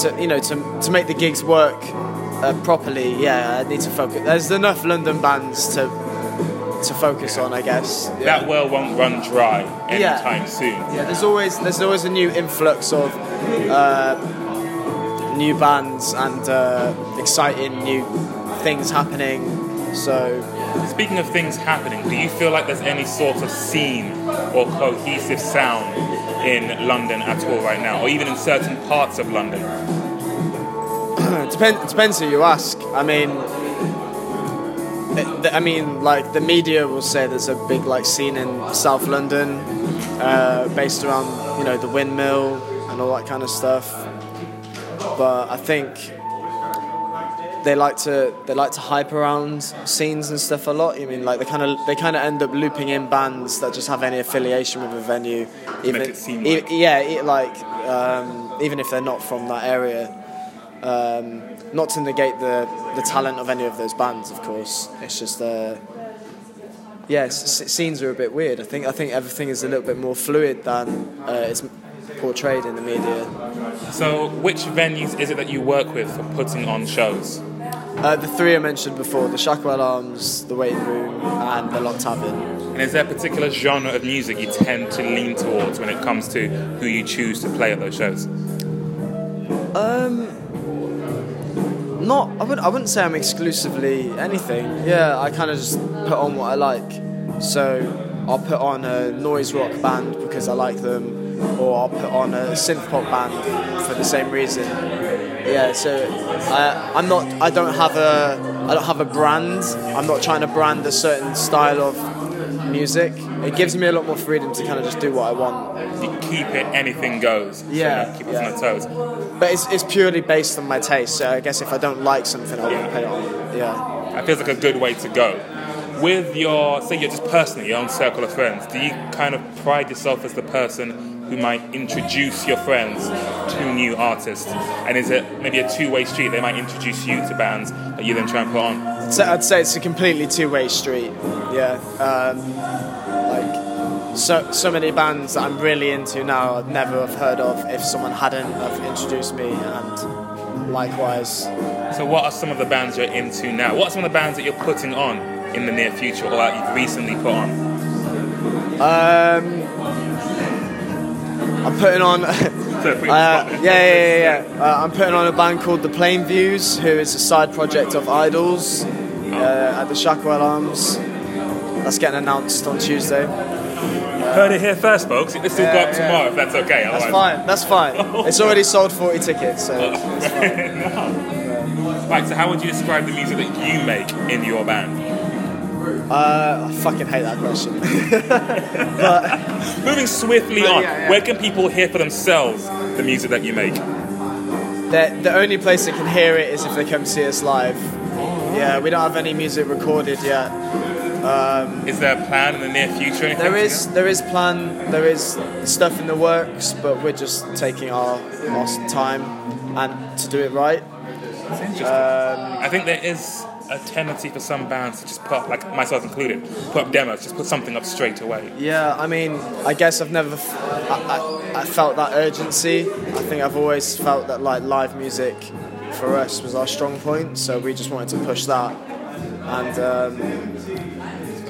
to you know, to to make the gigs work uh, properly, yeah, I need to focus. There's enough London bands to to focus on, I guess. That well won't run dry Yeah. anytime soon. Yeah, there's always there's always a new influx of uh, new bands and uh, exciting new things happening. So, Speaking of things happening, do you feel like there's any sort of scene or cohesive sound in London at all right now, or even in certain parts of London? it depends who you ask. I mean, I mean, like the media will say there's a big like scene in South London, uh, based around you know the windmill and all that kind of stuff. But I think they like to they like to hype around scenes and stuff a lot. I mean, like they kind of they kind of end up looping in bands that just have any affiliation with a venue, even it seem e- yeah, like um, even if they're not from that area. Um, not to negate the, the talent of any of those bands, of course. It's just uh, yeah, s- scenes are a bit weird. I think I think everything is a little bit more fluid than uh, it's portrayed in the media. So, which venues is it that you work with for putting on shows? Uh, the three I mentioned before: the Shacklewell Arms, the Waiting Room, and the Lock Tavern. And is there a particular genre of music you tend to lean towards when it comes to who you choose to play at those shows? Um, not. I wouldn't. I wouldn't say I'm exclusively anything. Yeah, I kind of just put on what I like. So I'll put on a noise rock band because I like them, or I'll put on a synth pop band for the same reason. Yeah. So I, I'm not. I don't have a. I don't have a brand. I'm not trying to brand a certain style of music. It gives me a lot more freedom to kind of just do what I want. You keep it, anything goes. so Yeah, keep us on the toes. But it's, it's purely based on my taste. So I guess if I don't like something, I won't put it on. Yeah. That feels like a good way to go. With your, say, you're just personally your own circle of friends. Do you kind of pride yourself as the person who might introduce your friends to new artists? And is it maybe a two-way street? They might introduce you to bands that you then try and put on. I'd say, I'd say it's a completely two-way street. Yeah, um, like so so many bands that I'm really into now I'd never have heard of if someone hadn't have introduced me, and likewise. So, what are some of the bands you're into now? What are some of the bands that you're putting on in the near future, or that you've recently put on? Um, I'm putting on. Uh, yeah, yeah, yeah, yeah. Uh, I'm putting on a band called The Plain Views, who is a side project of Idols uh, at the Shacklewell Arms. That's getting announced on Tuesday. Heard it here first, folks. It still go up tomorrow, if that's okay. That's otherwise- fine. That's fine. It's already sold 40 tickets, so. Right, so how would you describe the music that you make in your band? Uh, I fucking hate that question. But moving swiftly But on, yeah, yeah. where can people hear for themselves the music that you make? the, the only place they can hear it is if they come see us live. Yeah, we don't have any music recorded yet. Um, is there a plan in the near future? Anything There is, there is plan, there is stuff in the works, but we're just taking our, our time and to do it right. Um, I think there is a tendency for some bands to just put up, like myself included, put up demos, just put something up straight away. Yeah, I mean, I guess I've never, f- I, I, I felt that urgency. I think I've always felt that like live music for us was our strong point, so we just wanted to push that. And um,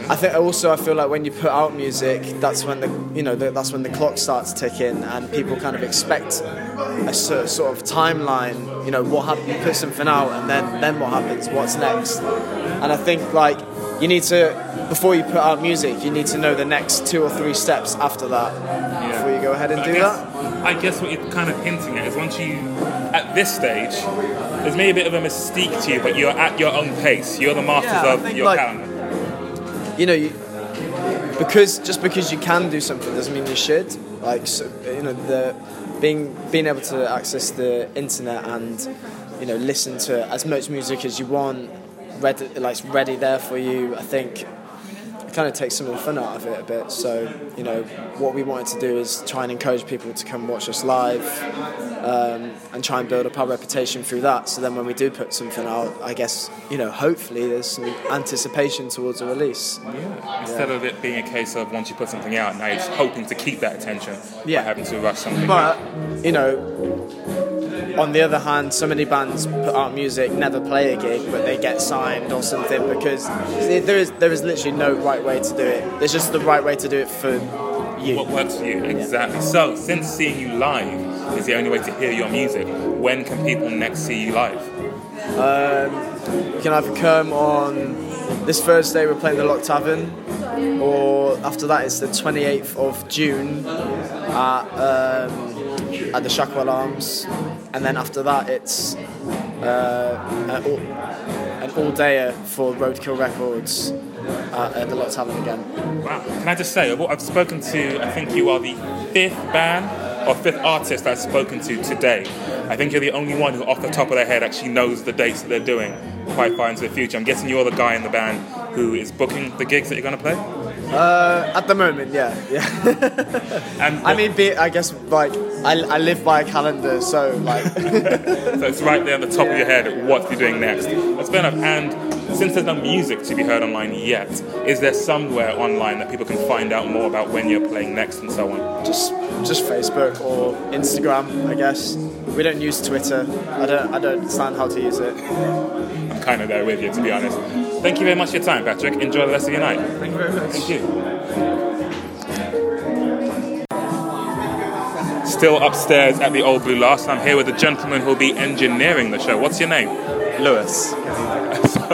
I think also I feel like when you put out music, that's when the you know the, that's when the clock starts ticking, and people kind of expect a cer- sort of timeline. You know, what happens? You put something out, and then then what happens? What's next? And I think like you need to before you put out music, you need to know the next two or three steps after that before you go ahead and But do I guess, that. I guess what you're kind of hinting at is once you, at this stage, there's maybe a bit of a mystique to you, but you're at your own pace. You're the masters Yeah, of your like- calendar. You know, you, because just because you can do something doesn't mean you should. Like, so, you know, the being being able to access the internet and you know listen to as much music as you want, ready, like ready there for you. I think kind of takes some of the fun out of it a bit. So, you know, what we wanted to do is try and encourage people to come watch us live um, and try and build up our reputation through that. So then when we do put something out, I guess, you know, hopefully there's some anticipation towards a release. Yeah. Instead of it being a case of once you put something out, now you're just hoping to keep that attention Yeah. by having to rush something. But, you know, on the other hand, so many bands put out music, never play a gig, but they get signed or something because there is there is literally no right way to do it. There's just the right way to do it for you. What works for you, exactly. So, since seeing you live is the only way to hear your music, when can people next see you live? Um, you can either come on this Thursday, we're playing the Lock Tavern, or after that, it's the 28th of June at, um, at the Shacklewell Arms, and then after that, it's uh, an all, dayer for Roadkill Records at, at the Lock Tavern again. Wow. Can I just say, I've spoken to, I think you are the fifth band or fifth artist I've spoken to today. I think you're the only one who, off the top of their head, actually knows the dates that they're doing quite far into the future. I'm guessing you're the guy in the band who is booking the gigs that you're going to play? Uh, at the moment, yeah, yeah. I mean, be, I guess like I, I live by a calendar, so like. so it's right there at the top of your head what you're doing next. That's fair enough. And since there's no music to be heard online yet, is there somewhere online that people can find out more about when you're playing next and so on? Just just Facebook or Instagram, I guess. We don't use Twitter. I don't I don't understand how to use it. I'm kind of there with you, to be honest. Thank you very much for your time, Patrick. Enjoy the rest of your night. Thank you very much. Thank you. Still upstairs at the Old Blue Last, I'm here with the gentleman who'll be engineering the show. What's your name? Lewis.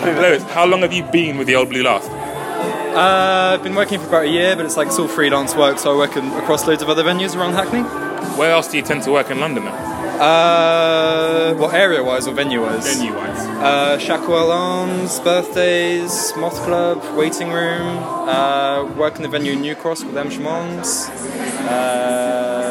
Lewis, how long have you been with the Old Blue Last? Uh, I've been working for about a year, but it's like it's all freelance work, so I work in, across loads of other venues around Hackney. Where else do you tend to work in London then? Uh, what area-wise or venue-wise? Venue-wise. Uh, Shacklewell Arms, birthdays, Moth Club, waiting room. Uh, work in the venue New Cross with M. Shimons. Uh,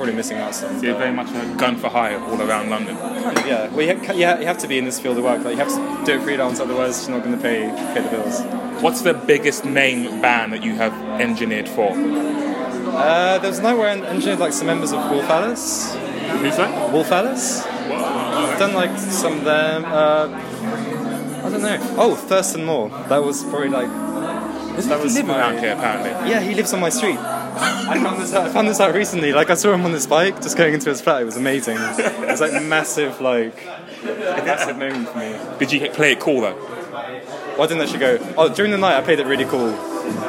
probably missing out some. So you're very much a gun for hire all around London. Kind of, yeah. Well, you, ha- you have to be in this field of work. Like, you have to do it freelance, otherwise, it's not going to pay pay the bills. What's the biggest name band that you have engineered for? Uh, there was a night where I engineered like some members of Wolf Alice. Who's that? Wolf Alice. I've done like some of them. Uh, I don't know. Oh, Thurston Moore. That was probably like. Doesn't that he was live my- around here, apparently? Yeah, he lives on my street. I found this out. I found this out recently. Like I saw him on this bike, just going into his flat. It was amazing. It was like massive, like massive moment for me. Did you play it cool though? Well, I didn't actually go. Oh, during the night I played it really cool.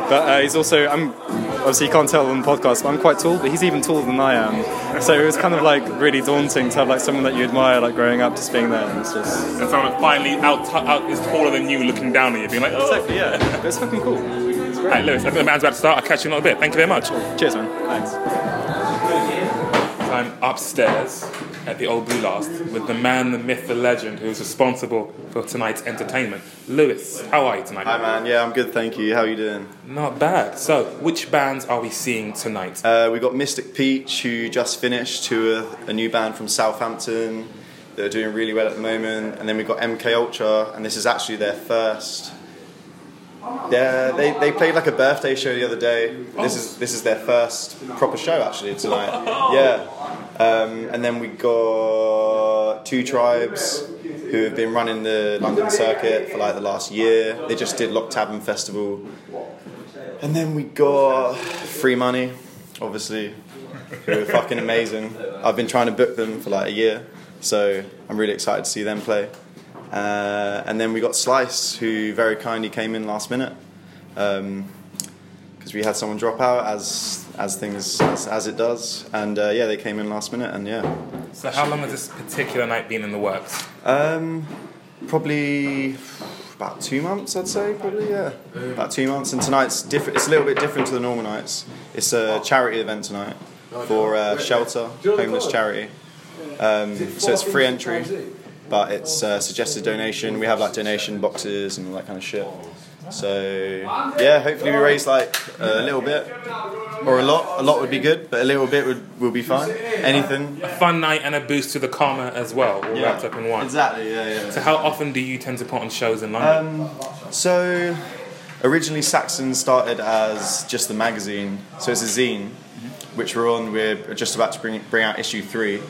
But uh, he's also I'm obviously you can't tell on the podcast, but I'm quite tall. But he's even taller than I am. So it was kind of like really daunting to have like someone that you admire like growing up just being there. And it's just And someone finally out, out is taller than you, looking down at you, being like, oh. exactly yeah. But it's fucking cool. It's great. Right, Lewis, I think the band's about to start. I'll catch you in a little bit. Thank you very much. Cheers, man. Thanks. I'm upstairs at the Old Blue Last with the man, the myth, the legend who is responsible for tonight's entertainment. Lewis, how are you tonight? Hi man, yeah, I'm good, thank you. How are you doing? Not bad. So, which bands are we seeing tonight? Uh, we got Mystic Peach, who just finished, who are a new band from Southampton. They're doing really well at the moment. And then we've got MK Ultra, and this is actually their first. Yeah, they, they played like a birthday show the other day. This is this is their first proper show actually tonight. Yeah, um, and then we got Two Tribes, who have been running the London circuit for like the last year. They just did Lock Tavern Festival, and then we got Free Money, obviously, who are fucking amazing. I've been trying to book them for like a year, so I'm really excited to see them play. Uh, and then we got Slice, who very kindly came in last minute because we had someone drop out, as as things as, as it does. And uh, yeah, they came in last minute, and yeah. So, how long has this particular night been in the works? Um, probably about two months, I'd say. Probably, yeah, about two months. And tonight's different. It's a little bit different to the normal nights. It's a charity event tonight for uh, shelter, homeless charity. Um, so it's free entry, but it's uh, suggested donation. We have like donation boxes and all that kind of shit. So yeah, hopefully we raise like a little bit or a lot. A lot would be good, but a little bit would will be fine. Anything. A fun night and a boost to the karma as well, all Yeah. wrapped up in one. Exactly, yeah, yeah. So, how often do you tend to put on shows in London? Um, so originally Saxon started as just the magazine, so it's a zine, which we're on. We're just about to bring bring out issue three,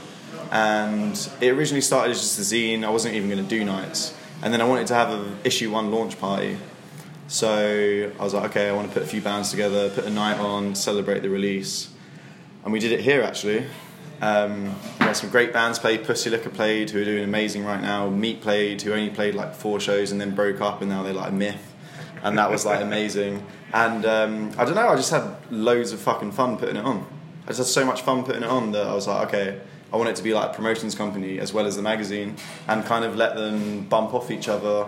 and it originally started as just a zine. I wasn't even going to do nights, and then I wanted to have a issue one launch party. So I was like, okay, I want to put a few bands together, put a night on, celebrate the release, and we did it here actually. Um, we had some great bands play. Pussy Liquor played, who are doing amazing right now. Meat played, who only played like four shows and then broke up, and now they're like a myth, and that was like amazing. And um, I don't know, I just had loads of fucking fun putting it on. I just had so much fun putting it on that I was like, okay, I want it to be like a promotions company as well as the magazine, and kind of let them bump off each other.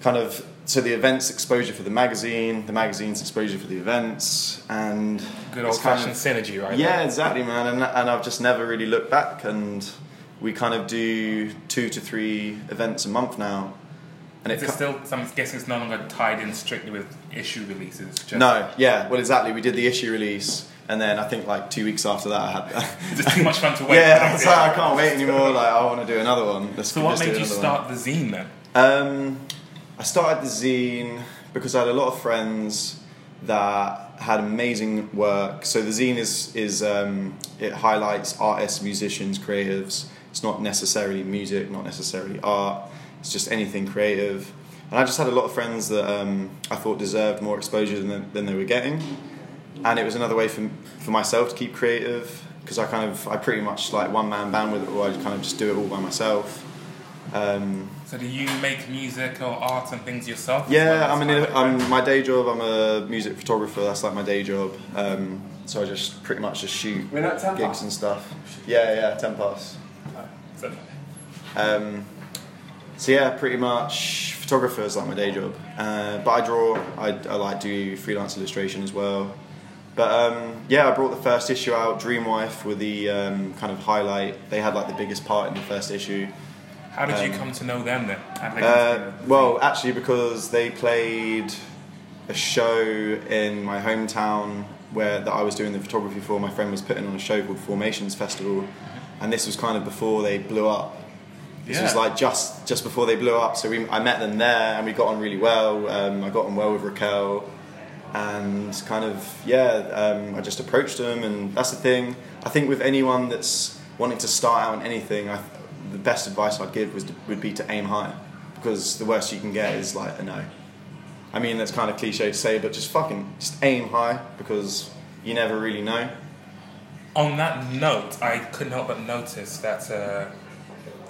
Kind of so the events exposure for the magazine, the magazine's exposure for the events, and Good it's old kind fashioned of- synergy, right? yeah, exactly, man. And, and I've just never really looked back. And we kind of do two to three events a month now. And Is it co- still, so I'm guessing it's no longer tied in strictly with issue releases? No, yeah, well, exactly. We did the issue release, and then I think like two weeks after that, I had. It's just too much fun to wait. yeah, like, I can't wait anymore. Like, I want to do another one. Let's So, what made you start one. the zine then? Um, I started the zine because I had a lot of friends that had amazing work. So the zine is is um, it highlights artists, musicians, creatives. It's not necessarily music, not necessarily art. It's just anything creative. And I just had a lot of friends that um, I thought deserved more exposure than, than they were getting. And it was another way for, for myself to keep creative because I kind of I pretty much like one man band with it, or I kind of just do it all by myself. Um, So, do you make music or art and things yourself? yeah, I'm in. I'm my day job. I'm a music photographer. That's like my day job. Um, so I just pretty much just shoot We're not ten gigs pass? and stuff. Yeah, yeah, ten pass. Um, so yeah, pretty much photographer is like my day job. Uh, but I draw. I, I like do freelance illustration as well. But um, yeah, I brought the first issue out. Dreamwife with the um, kind of highlight. They had like the biggest part in the first issue. How did you Um, come to know them then? How did they come to uh, well, actually, because they played a show in my hometown where that I was doing the photography for. My friend was putting on a show called Formations Festival, and this was kind of before they blew up. This was like just just before they blew up. So we, I met them there, and we got on really well. Um, I got on well with Rakel, and kind of yeah, um, I just approached them, and that's the thing. I think with anyone that's wanting to start out in anything, I, the best advice I'd give was would be to aim high, because the worst you can get is like a no. I mean that's kind of cliche to say, but just fucking just aim high because you never really know. On that note, I couldn't help but notice that uh,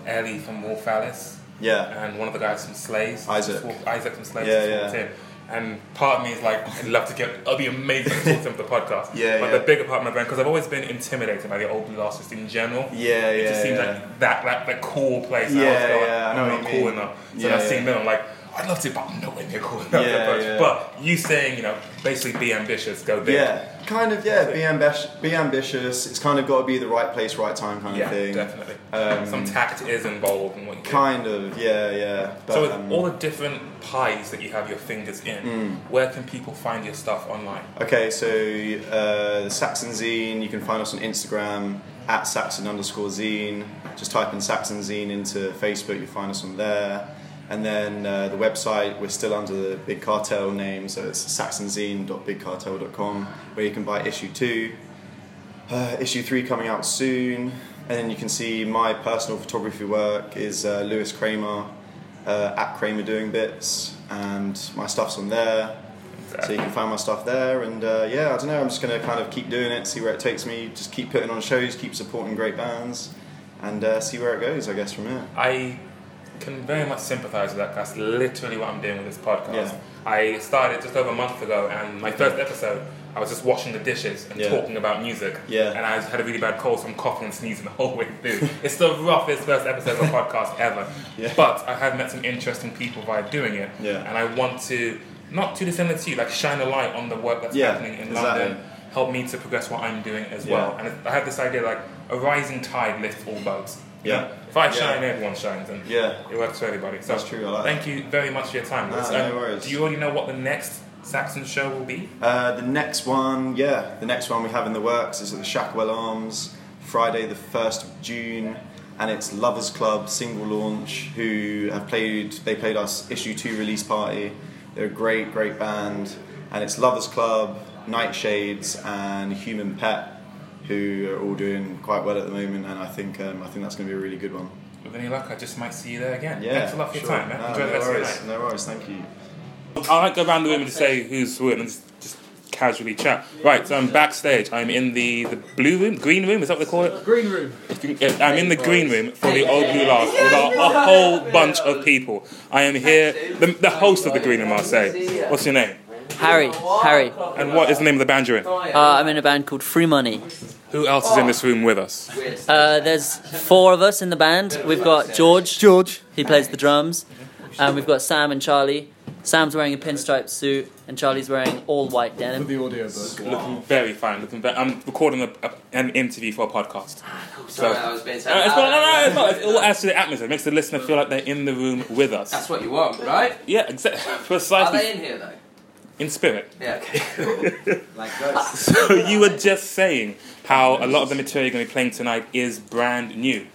Ellie from Wolf Alice, Yeah. and one of the guys from Slaves, Isaac. Wolf- Isaac from Slaves, Yeah, walked yeah. in. And part of me is like, I'd love to get, it'd be amazing to talk to him for the podcast. Yeah, But yeah. the bigger part of my brain, because I've always been intimidated by the old artists in general. Yeah, It just seems yeah. like that, that, that cool place. Yeah, I always feel like yeah, I know I'm not cool mean. enough. So Yeah, when I've seen them, I'm like, I'd love to, but I'm nowhere near cool enough. Yeah, yeah. But you saying, you know, basically be ambitious, go big. Yeah, kind of. Yeah, be ambitious. Be ambitious. It's kind of got to be the right place, right time, kind Yeah, of thing. definitely. Um, Some tact is involved in what you do. Kind of. Yeah, yeah. But, so with um, all the different pies that you have your fingers in, Mm. where can people find your stuff online? Okay, so uh, the Saxon Zine, you can find us on Instagram at Saxon underscore Zine. Just type in Saxon Zine into Facebook, you'll find us on there. And then uh, the website, we're still under the Big Cartel name, so it's saxonzine.bigcartel.com, where you can buy issue two. Uh, issue three coming out soon. And then you can see my personal photography work is uh, Lewis Kramer uh, at Kramer Doing Bits, and my stuff's on there. So you can find my stuff there, and uh, yeah, I don't know. I'm just gonna kind of keep doing it, see where it takes me. Just keep putting on shows, keep supporting great bands, and uh, see where it goes. I guess from here. I can very much sympathise with that. That's literally what I'm doing with this podcast. Yeah. I started just over a month ago, and my first episode, I was just washing the dishes and Yeah. talking about music. Yeah. And I had a really bad cold, so I'm coughing and sneezing the whole way through. it's the roughest first episode of a podcast ever. Yeah. But I have met some interesting people by doing it. Yeah. And I want to, not too dissimilar to you, like shine a light on the work that's Yeah, happening in exactly. London. Help me to progress what I'm doing as well. And I have this idea like a rising tide lifts all boats. Yeah. I Yeah. shine, everyone shines, and Yeah. it works for everybody. So That's true, I like thank you very much for your time. Nah, no Um, worries. Do you already know what the next Saxon show will be? Uh, the next one, yeah, the next one we have in the works is at the Shacklewell Arms, Friday the 1st of June, and it's Lovers Club single launch, who have played, they played us issue 2 release party. They're a great, great band, and it's Lovers Club, Nightshades, and Human Pet, who are all doing quite well at the moment, and I think, um, I think that's going to be a really good one. With any luck, I just might see you there again. Yeah, Thanks a lot for your time, man. No, Enjoy no the rest worries, of your night. No worries, thank you. I like go around the room and say who's who and just, just casually chat. Right, so I'm backstage. I'm in the, the blue room, green room. Is that what they call it? Green room. I'm in the green room for the Old Blue Last with a, a whole bunch of people. I am here, the, the host of the green room. I'll say. What's your name? Harry. Harry. And what is the name of the band you're in? Uh, I'm in a band called Free Money. Who else is in this room with us? Uh, there's four of us in the band. We've got George. George. He plays the drums. And we've got Sam and Charlie. Sam's wearing a pinstripe suit, and Charlie's wearing all white denim. The audio book. Looking very fine. Looking very, I'm recording a, a, an interview for a podcast. Sorry, I was being so Uh, it's loud. not, no, no, it's not. It all adds to the atmosphere. It makes the listener feel like they're in the room with us. That's what you want, right? Yeah, exactly. Are they in here though? In spirit. Yeah, okay, cool. like ghosts. So you were just saying how a lot of the material you're going to be playing tonight is brand new.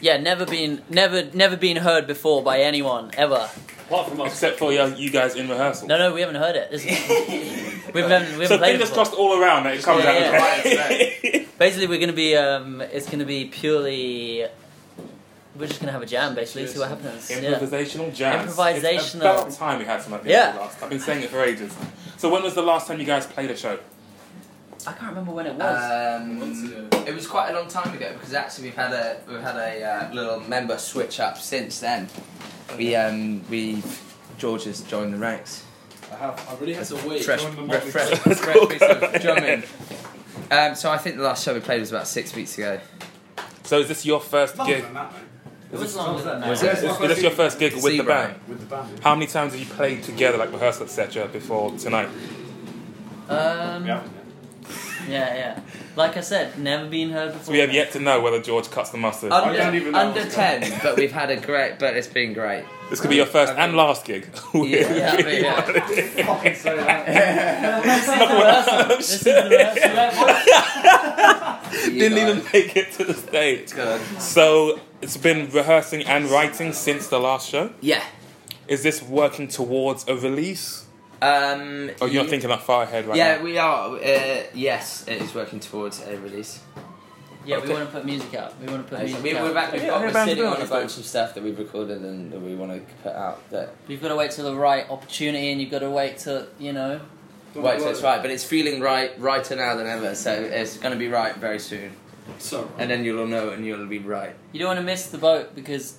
Yeah, never been, never, never been heard before by anyone ever. Apart from us, except for you you guys in rehearsal. No, no, we haven't heard it. This is, we haven't, we haven't So played it fingers before. crossed all around that it comes Yeah, out yeah. okay. Basically, we're gonna be, um, it's gonna be purely. We're just gonna have a jam, basically. See what happens. Yeah. Improvisational jazz. It's Improvisational. about time we had something like Yeah. last. I've been saying it for ages. So when was the last time you guys played a show? I can't remember when it was. Um, it was quite a long time ago because actually we've had a we've had a uh, little member switch up since then. We um we George has joined the ranks. I have. I really had to wait. Fresh, Join the fresh, fresh, piece of drumming. Um, so I think the last show we played was about six weeks ago. So is this your first gig? It was longer than that. Was it? Is, is this your first gig with the band? With the band. How many times have you played together, like rehearsal, etc., before tonight? Um, yeah. yeah, Like I said, never been heard before. So we have yet to know whether George cuts the mustard. Under, under ten, but we've had a great, but it's been great. This could be your first and last gig. Yeah, yeah, yeah. This is the. Didn't even make it to the stage. So it's been rehearsing and writing since the last show. Yeah. Is this working towards a release? Um, Oh, you're not thinking that far ahead right yeah, now. Yeah, we are. Uh, yes, it is working towards a release. Yeah, we want to put music out. We want to put music we, out. we've, act- we've Yeah, got, we're sitting on a bunch of stuff that we've recorded and that we want to put out. That We've got to wait till the right opportunity, and you've got to wait till you know. Wait, so it's right, but it's feeling right, righter now than ever. So it's going to be right very soon. So And then you'll know, and you'll be right. You don't want to miss the boat because,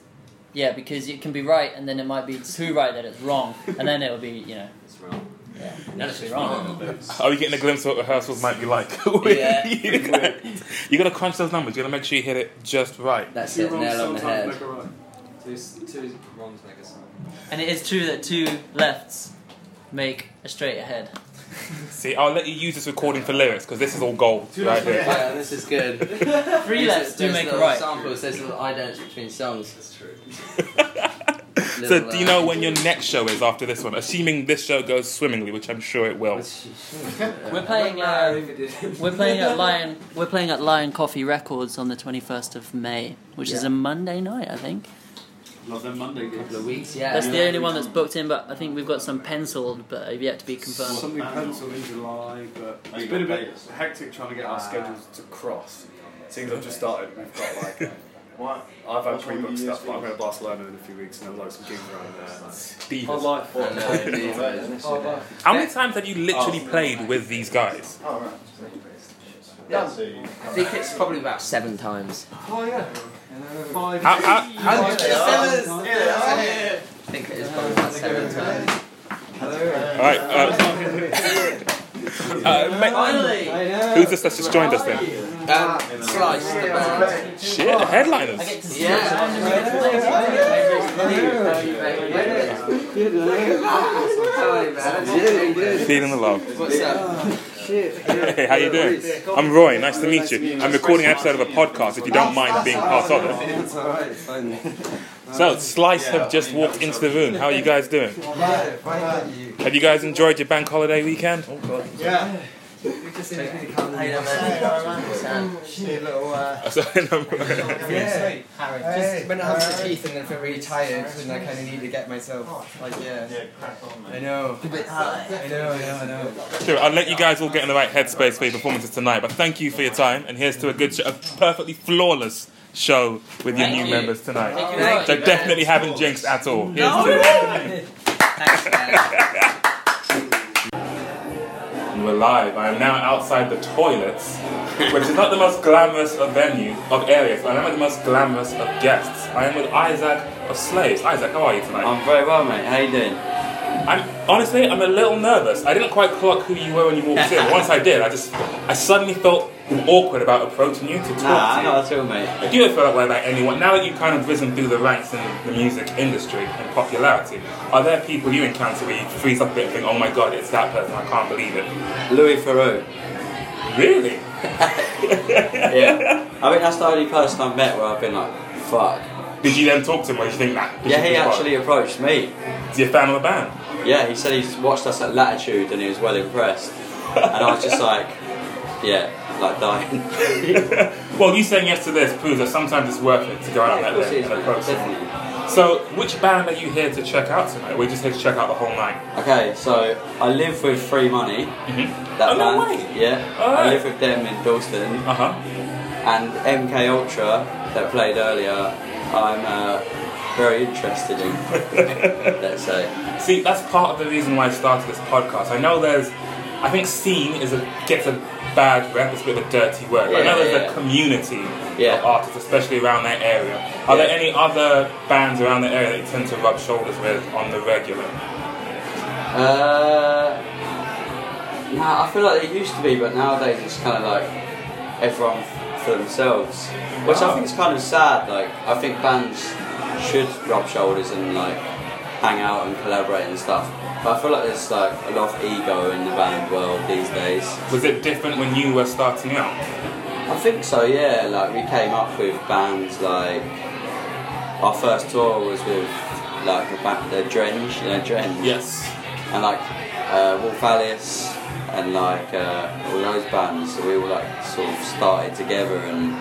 yeah, because it can be right, and then it might be too right that it's wrong, and then it'll be you know. It's wrong. Yeah, then it's wrong. Are we getting a glimpse of what rehearsals might be like? Yeah. you, gotta, you gotta crunch those numbers. You gotta make sure you hit it just right. That's Two it, wrongs nail on the head. make a right. Two, two wrongs make a sign. And it is true that two lefts make a straight ahead. See, I'll let you use this recording for lyrics because this is all gold right here. Yeah, this is good. Three lefts do make a right. Samples, there's little idents between songs. That's true. So, do you know when your next show is after this one? Assuming this show goes swimmingly, which I'm sure it will. We're playing. Uh, we're playing at Lion. We're playing at Lion Coffee Records on the twenty first of May, which is Yeah. a Monday night, I think. Love them Monday gigs. couple of weeks, yeah. That's the only one that's booked in, but I think we've got some penciled, but have yet to be confirmed. Something penciled in July, but it's been a bit hectic trying to get our ah. schedules to cross. Seems I've just started. We've got like. What? I've had pre-booked stuff, but I'm going to Barcelona in a few weeks, and there's like some gigs around there. Steve. Hard life. I know, How many times have you literally played with these guys? Oh, I think it's probably about seven times. Oh yeah. Five. How, how, how, I think it is probably about seven times. Alright, uh, uh, ma- who's this that's just joined us then? Um, Slice, the band. Shit, the headliners. Feeling the love. What's up? Hey, how you doing? I'm Roy. Nice to meet you. I'm recording an episode of a podcast. If you don't mind being part of it. So, Slice have just walked into the room. How are you guys doing? Have you guys enjoyed your bank holiday weekend? Yeah. Just Sorry, no. Yeah. Harry. Just when I have the teeth and then feel really tired and I kind of need to get myself like yeah. I know. I know. I know. I know. Sure, I'll let you guys all get in the right headspace for your performances tonight. But thank you for your time, and here's to a good, show, a perfectly flawless show with your new members tonight. Thank you very much. So definitely haven't jinxed at all. Here's to We're live. I am now outside the toilets, which is not the most glamorous of venue of areas, but I am with the most glamorous of guests. I am with Isaac of Slaves. Isaac, how are you tonight? I'm very well, mate. How you doing? I'm honestly, I'm a little nervous. I didn't quite clock who you were when you walked in. Once I did, I just, I suddenly felt awkward about approaching you to talk Nah, to you. not at all, mate. Do you ever feel that way about anyone? Now that you've kind of risen through the ranks in the music industry and popularity, are there people you encounter where you freeze up a bit and think, oh my god, it's that person, I can't believe it? Louis Theroux. Really? Yeah. I think that's the only person I've met where I've been like, fuck. Did you then talk to him or did you think that? Yeah, he actually approached me. Is he a fan of the band? Yeah, he said he's watched us at Latitude and he was well impressed. And I was just like, yeah, like dying. Well, you saying yes to this proves that sometimes it's worth it to go out that limb and approach someone. So, which band are you here to check out tonight? We're just here to check out the whole night. Okay, so I live with Free Money. That Oh, no band. way. Yeah. I live with them in Dalston. Uh huh. And MK Ultra that played earlier, I'm uh, very interested in. let's say. See, that's part of the reason why I started this podcast. I know there's, I think scene is a gets a bad rep. It's a bit of a dirty word. but I know there's yeah. a community Yeah. of artists, especially around that area. Are there any other bands around the area that you tend to rub shoulders with on the regular? Uh, nah, I feel like there used to be, but nowadays it's kind of like everyone for themselves, which I think is kind of sad. Like I think bands should rub shoulders and like hang out and collaborate and stuff. But I feel like there's like a lot of ego in the band world these days. Was it different when you were starting out? I think so, yeah. Like we came up with bands like our first tour was with like the band, the Drenge, you know Drenge. Yes. And like uh, Wolf Alice and like uh, all those bands. So we all like sort of started together, and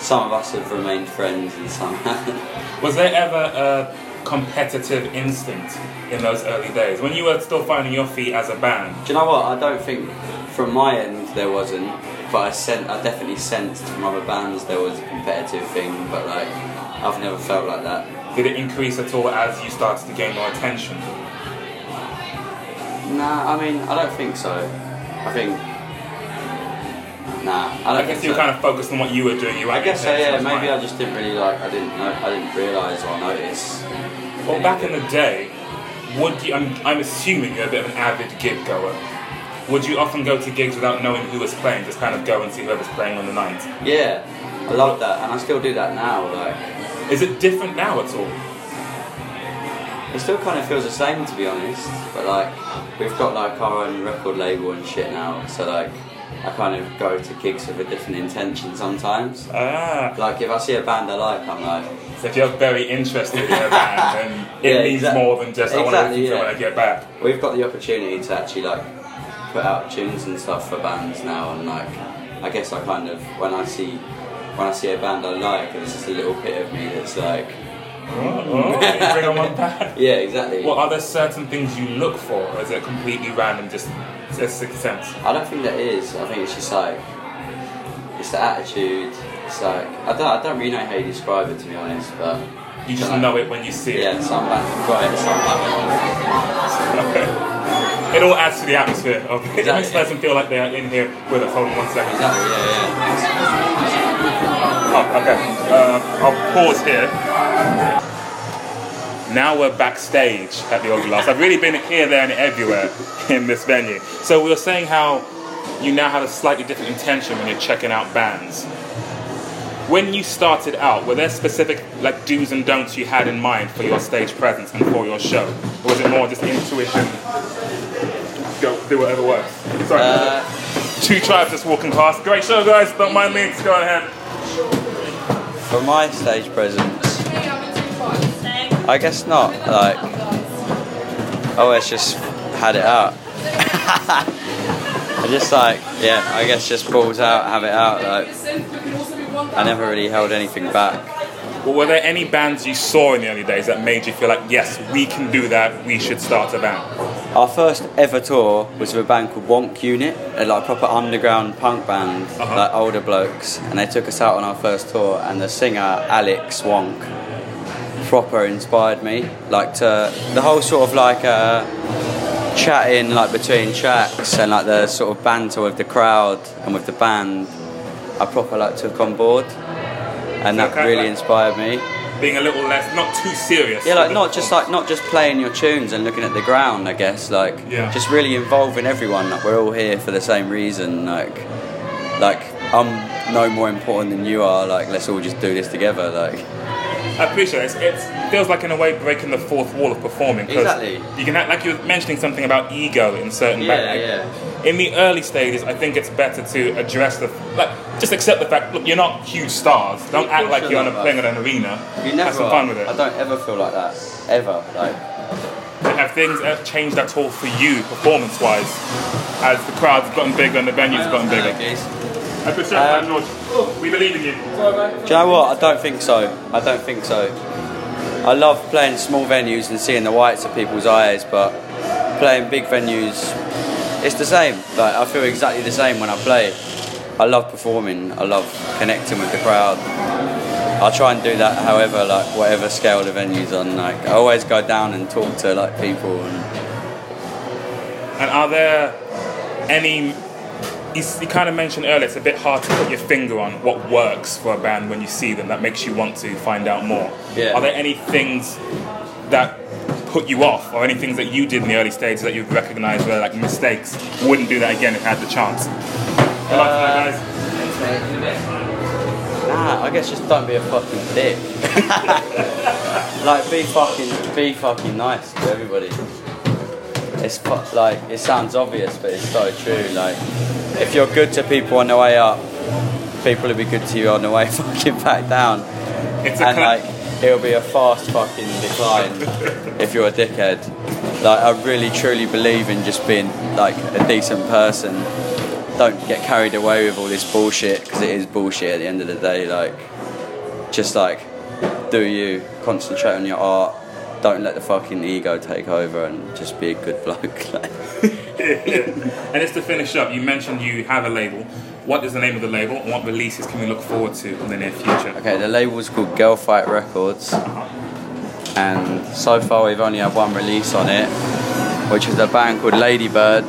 some of us have remained friends, and some haven't. Was there ever a competitive instinct in those early days when you were still finding your feet as a band? Do you know what? I don't think from my end there wasn't, but I sent. I definitely sensed from other bands there was a competitive thing, but like I've never felt like that. Did it increase at all as you started to gain more attention? Nah, I mean I don't think so. I think. Nah, I don't I guess you were so. kind of focused on what you were doing. You I guess so. Yeah, maybe. I just didn't really like. I didn't know. I didn't realise or notice. Well, back in the day, would you? I'm, I'm assuming you're a bit of an avid gig goer. Would you often go to gigs without knowing who was playing, just kind of go and see whoever's playing on the night? Yeah, I love that, and I still do that now. Like, is it different now at all? It still kind of feels the same, to be honest. But like, we've got like our own record label and shit now, so like, I kind of go to gigs with a different intention sometimes. Ah. Like, if I see a band I like, I'm like. So if you're very interested in a band, then it Yeah, means exact- more than just I want to exactly, listen to yeah. when I get back. We've got the opportunity to actually like put out tunes and stuff for bands now, and like I guess I kind of when I see when I see a band I like, there's just a little bit of me that's like, Oh, you bring on one band. yeah, exactly. Well, are there certain things you look for, or is it completely random, just just sixth sense? I don't think that is. I think it's just like it's the attitude. It's like I don't I don't really know how you describe it to be honest, but You just like- know it when you see it. Yeah, some bands have got it, some haven't. It all adds to the atmosphere of it. It makes the person feel like they are in here with us. Hold on one second. Exactly, yeah, Oh, okay. Uh, I'll pause here. Now we're backstage at the Oblast. I've really been here, there, and everywhere in this venue. So we were saying how you now have a slightly different intention when you're checking out bands. When you started out, were there specific like do's and don'ts you had in mind for your stage presence and for your show, or was it more just intuition? Go do whatever works. Sorry, Uh, two tribes just walking past. Great show, guys. Don't mind me. Go ahead. For my stage presence, I guess not. Like, I always just had it out. I just like, yeah, I guess just balls out, have it out. Like, I never really held anything back. Well, were there any bands you saw in the early days that made you feel like, yes, we can do that, we should start a band? Our first ever tour was with a band called Wonk Unit, a like proper underground punk band, uh-huh. like older blokes, and they took us out on our first tour. And the singer Alex Wonk proper inspired me, like to the whole sort of like uh, chatting like between tracks and like the sort of banter with the crowd and with the band. I proper like took on board, and that Okay, really like- inspired me. Being a little less, not too serious. Yeah, like not just like not just playing your tunes and looking at the ground. I guess like Yeah. just really involving everyone. Like we're all here for the same reason. Like like I'm no more important than you are. Like let's all just do this together. Like I appreciate it. It's, it feels like, in a way, breaking the fourth wall of performing. 'cause Exactly. You can act like you were mentioning something about ego in certain Yeah, bands. yeah. In the early stages, I think it's better to address the like, just accept the fact. Look, you're not huge stars. Don't act like you're on a playing in an arena. you never. Have some fun with it. I don't ever feel like that ever. Like Have things uh, changed at all for you, performance-wise, as the crowds gotten bigger and the venues gotten bigger? I appreciate that, Um, George. We believe in you. Do you know what? I don't think so. I don't think so. I love playing small venues and seeing the whites of people's eyes, but playing big venues, it's the same. Like I feel exactly the same when I play. I love performing. I love connecting with the crowd. I try and do that, however, like whatever scale the venue's on. Like I always go down and talk to like people and And are there any? You, you kind of mentioned earlier it's a bit hard to put your finger on what works for a band when you see them that makes you want to find out more. Yeah. Are there any things that put you off, or any things that you did in the early stages that you've recognised were like mistakes? Wouldn't do that again if you had the chance. Good luck tonight, guys. Uh, nah, I guess just don't be a fucking dick. like be fucking be fucking nice to everybody. It's like it sounds obvious, but it's so true. Like if you're good to people on the way up, people will be good to you on the way fucking back down. It's and like it'll be a fast fucking decline if you're a dickhead. Like I really truly believe in just being like a decent person don't get carried away with all this bullshit because it is bullshit at the end of the day. Like, just like do you concentrate on your art, don't let the fucking ego take over and just be a good bloke. like. And just to finish up, you mentioned you have a label. What is the name of the label, and what releases can we look forward to in the near future? Okay, the label is called Girl Fight Records, and so far we've only had one release on it, which is a band called Ladybird,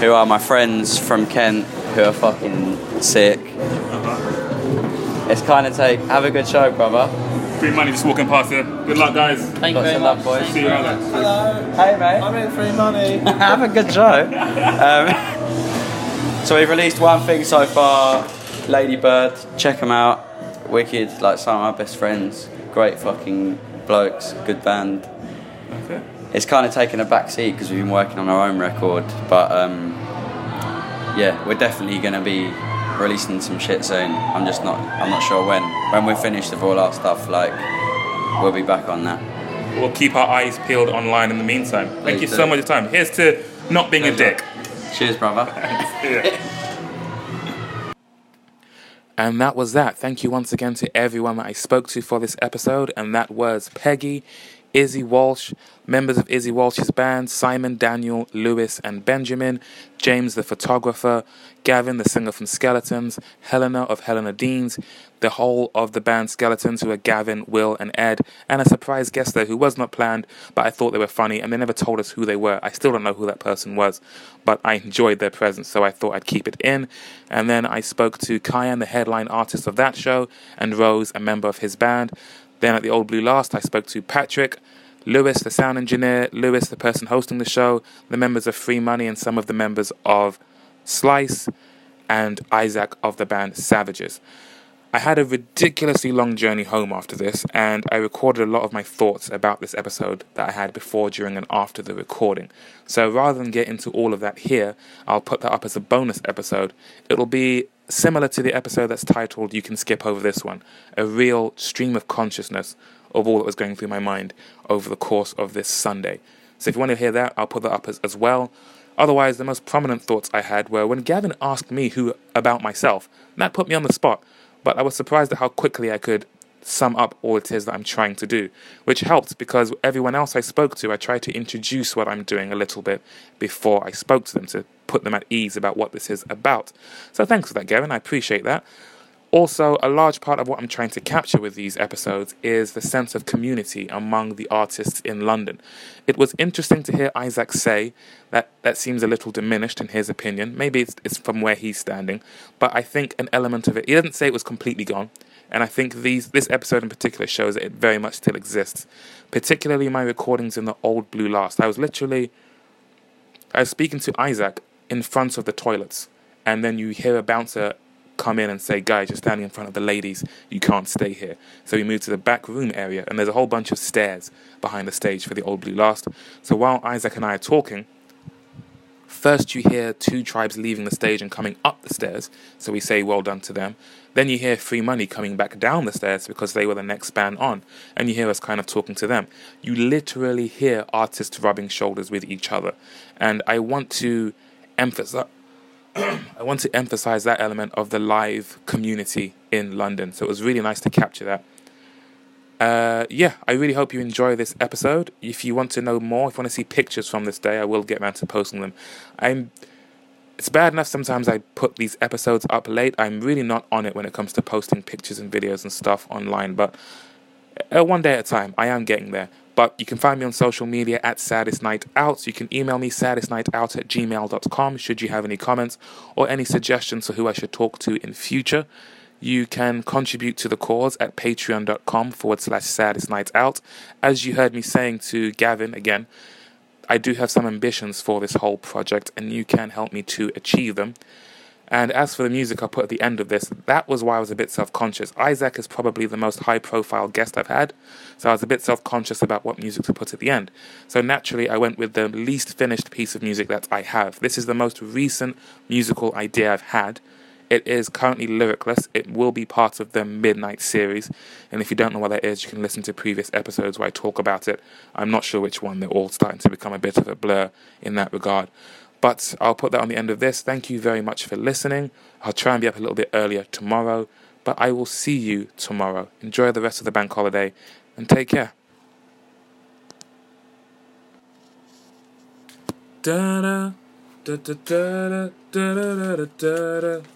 who are my friends from Kent, who are fucking sick. Uh-huh. It's kind of take. Have a good show, brother. Free money just walking past here. Good luck, guys. Thank you very much. boys. See you around. Hello. Hey, mate. I'm in free money. Have a good show. Um, so we've released one thing so far, Ladybird. Check them out. Wicked, like some of my best friends. Great fucking blokes. Good band. Okay. It's kind of taken a back seat because we've been working on our own record, but um, yeah, we're definitely gonna be releasing some shit soon. I'm just not. I'm not sure when. When we're finished with all our stuff, like we'll be back on that. We'll keep our eyes peeled online in the meantime. Thank you do. so much for your time. Here's to not being a dick. Cheers, brother. And that was that. Thank you once again to everyone that I spoke to for this episode. And that was Peggy, Izzy Walsh, members of Izzy Walsh's band, Simon, Daniel, Lewis, and Benjamin, James the photographer, Gavin, the singer from Skeletons, Helena of Helena Deans, the whole of the band Skeletons, who are Gavin, Will, and Ed, and a surprise guest there who was not planned, but I thought they were funny, and they never told us who they were. I still don't know who that person was, but I enjoyed their presence, so I thought I'd keep it in. And then I spoke to Kyan, the headline artist of that show, and Rose, a member of his band. Then at the Old Blue Last, I spoke to Patrick, Lewis, the sound engineer, Lewis, the person hosting the show, the members of Free Money, and some of the members of Slice, and Isaac of the band Savages. I had a ridiculously long journey home after this, and I recorded a lot of my thoughts about this episode that I had before, during, and after the recording. So rather than get into all of that here, I'll put that up as a bonus episode. It'll be similar to the episode that's titled You Can Skip Over This One, a real stream of consciousness of all that was going through my mind over the course of this Sunday. So if you want to hear that, I'll put that up as, as well. Otherwise, the most prominent thoughts I had were when Gavin asked me who about myself. That put me on the spot, but I was surprised at how quickly I could sum up all it is that I'm trying to do, which helped because everyone else I spoke to, I tried to introduce what I'm doing a little bit before I spoke to them to put them at ease about what this is about. So thanks for that, Gavin. I appreciate that. Also, a large part of what I'm trying to capture with these episodes is the sense of community among the artists in London. It was interesting to hear Isaac say that that seems a little diminished in his opinion. Maybe it's, it's from where he's standing, but I think an element of it, he doesn't say it was completely gone. And I think these this episode in particular shows that it very much still exists. Particularly my recordings in the old Blue Last. I was literally I was speaking to Isaac in front of the toilets, and then you hear a bouncer come in and say, Guys, you're standing in front of the ladies, you can't stay here. So we moved to the back room area, and there's a whole bunch of stairs behind the stage for the old Blue Last. So while Isaac and I are talking, First, you hear two tribes leaving the stage and coming up the stairs, so we say well done to them. Then you hear Free Money coming back down the stairs because they were the next band on, and you hear us kind of talking to them. You literally hear artists rubbing shoulders with each other, and I want to emphasize. I want to emphasize that element of the live community in London. So it was really nice to capture that. Uh, yeah, I really hope you enjoy this episode. If you want to know more, if you want to see pictures from this day, I will get around to posting them. I'm. It's bad enough sometimes I put these episodes up late. I'm really not on it when it comes to posting pictures and videos and stuff online, but uh, one day at a time. I am getting there. But you can find me on social media at Saddest Night Out. You can email me saddestnightout at gmail.com should you have any comments or any suggestions for who I should talk to in future. You can contribute to the cause at patreon.com forward slash saddest night out. As you heard me saying to Gavin again, I do have some ambitions for this whole project, and you can help me to achieve them. And as for the music I put at the end of this, that was why I was a bit self conscious. Isaac is probably the most high profile guest I've had, so I was a bit self conscious about what music to put at the end. So naturally, I went with the least finished piece of music that I have. This is the most recent musical idea I've had. It is currently lyricless. It will be part of the Midnight series. And if you don't know what that is, you can listen to previous episodes where I talk about it. I'm not sure which one. They're all starting to become a bit of a blur in that regard. But I'll put that on the end of this. Thank you very much for listening. I'll try and be up a little bit earlier tomorrow. But I will see you tomorrow. Enjoy the rest of the bank holiday and take care. da da da da da da da da da da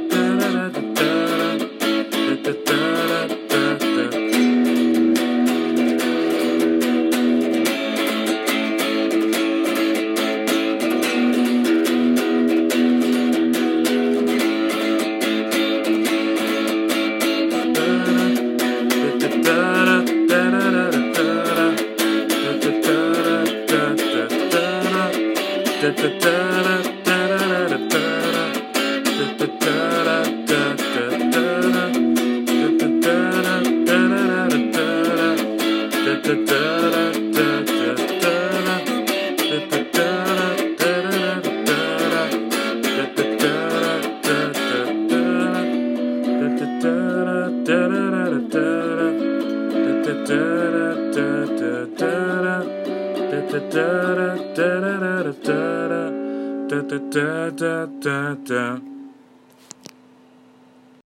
da da da da da da da da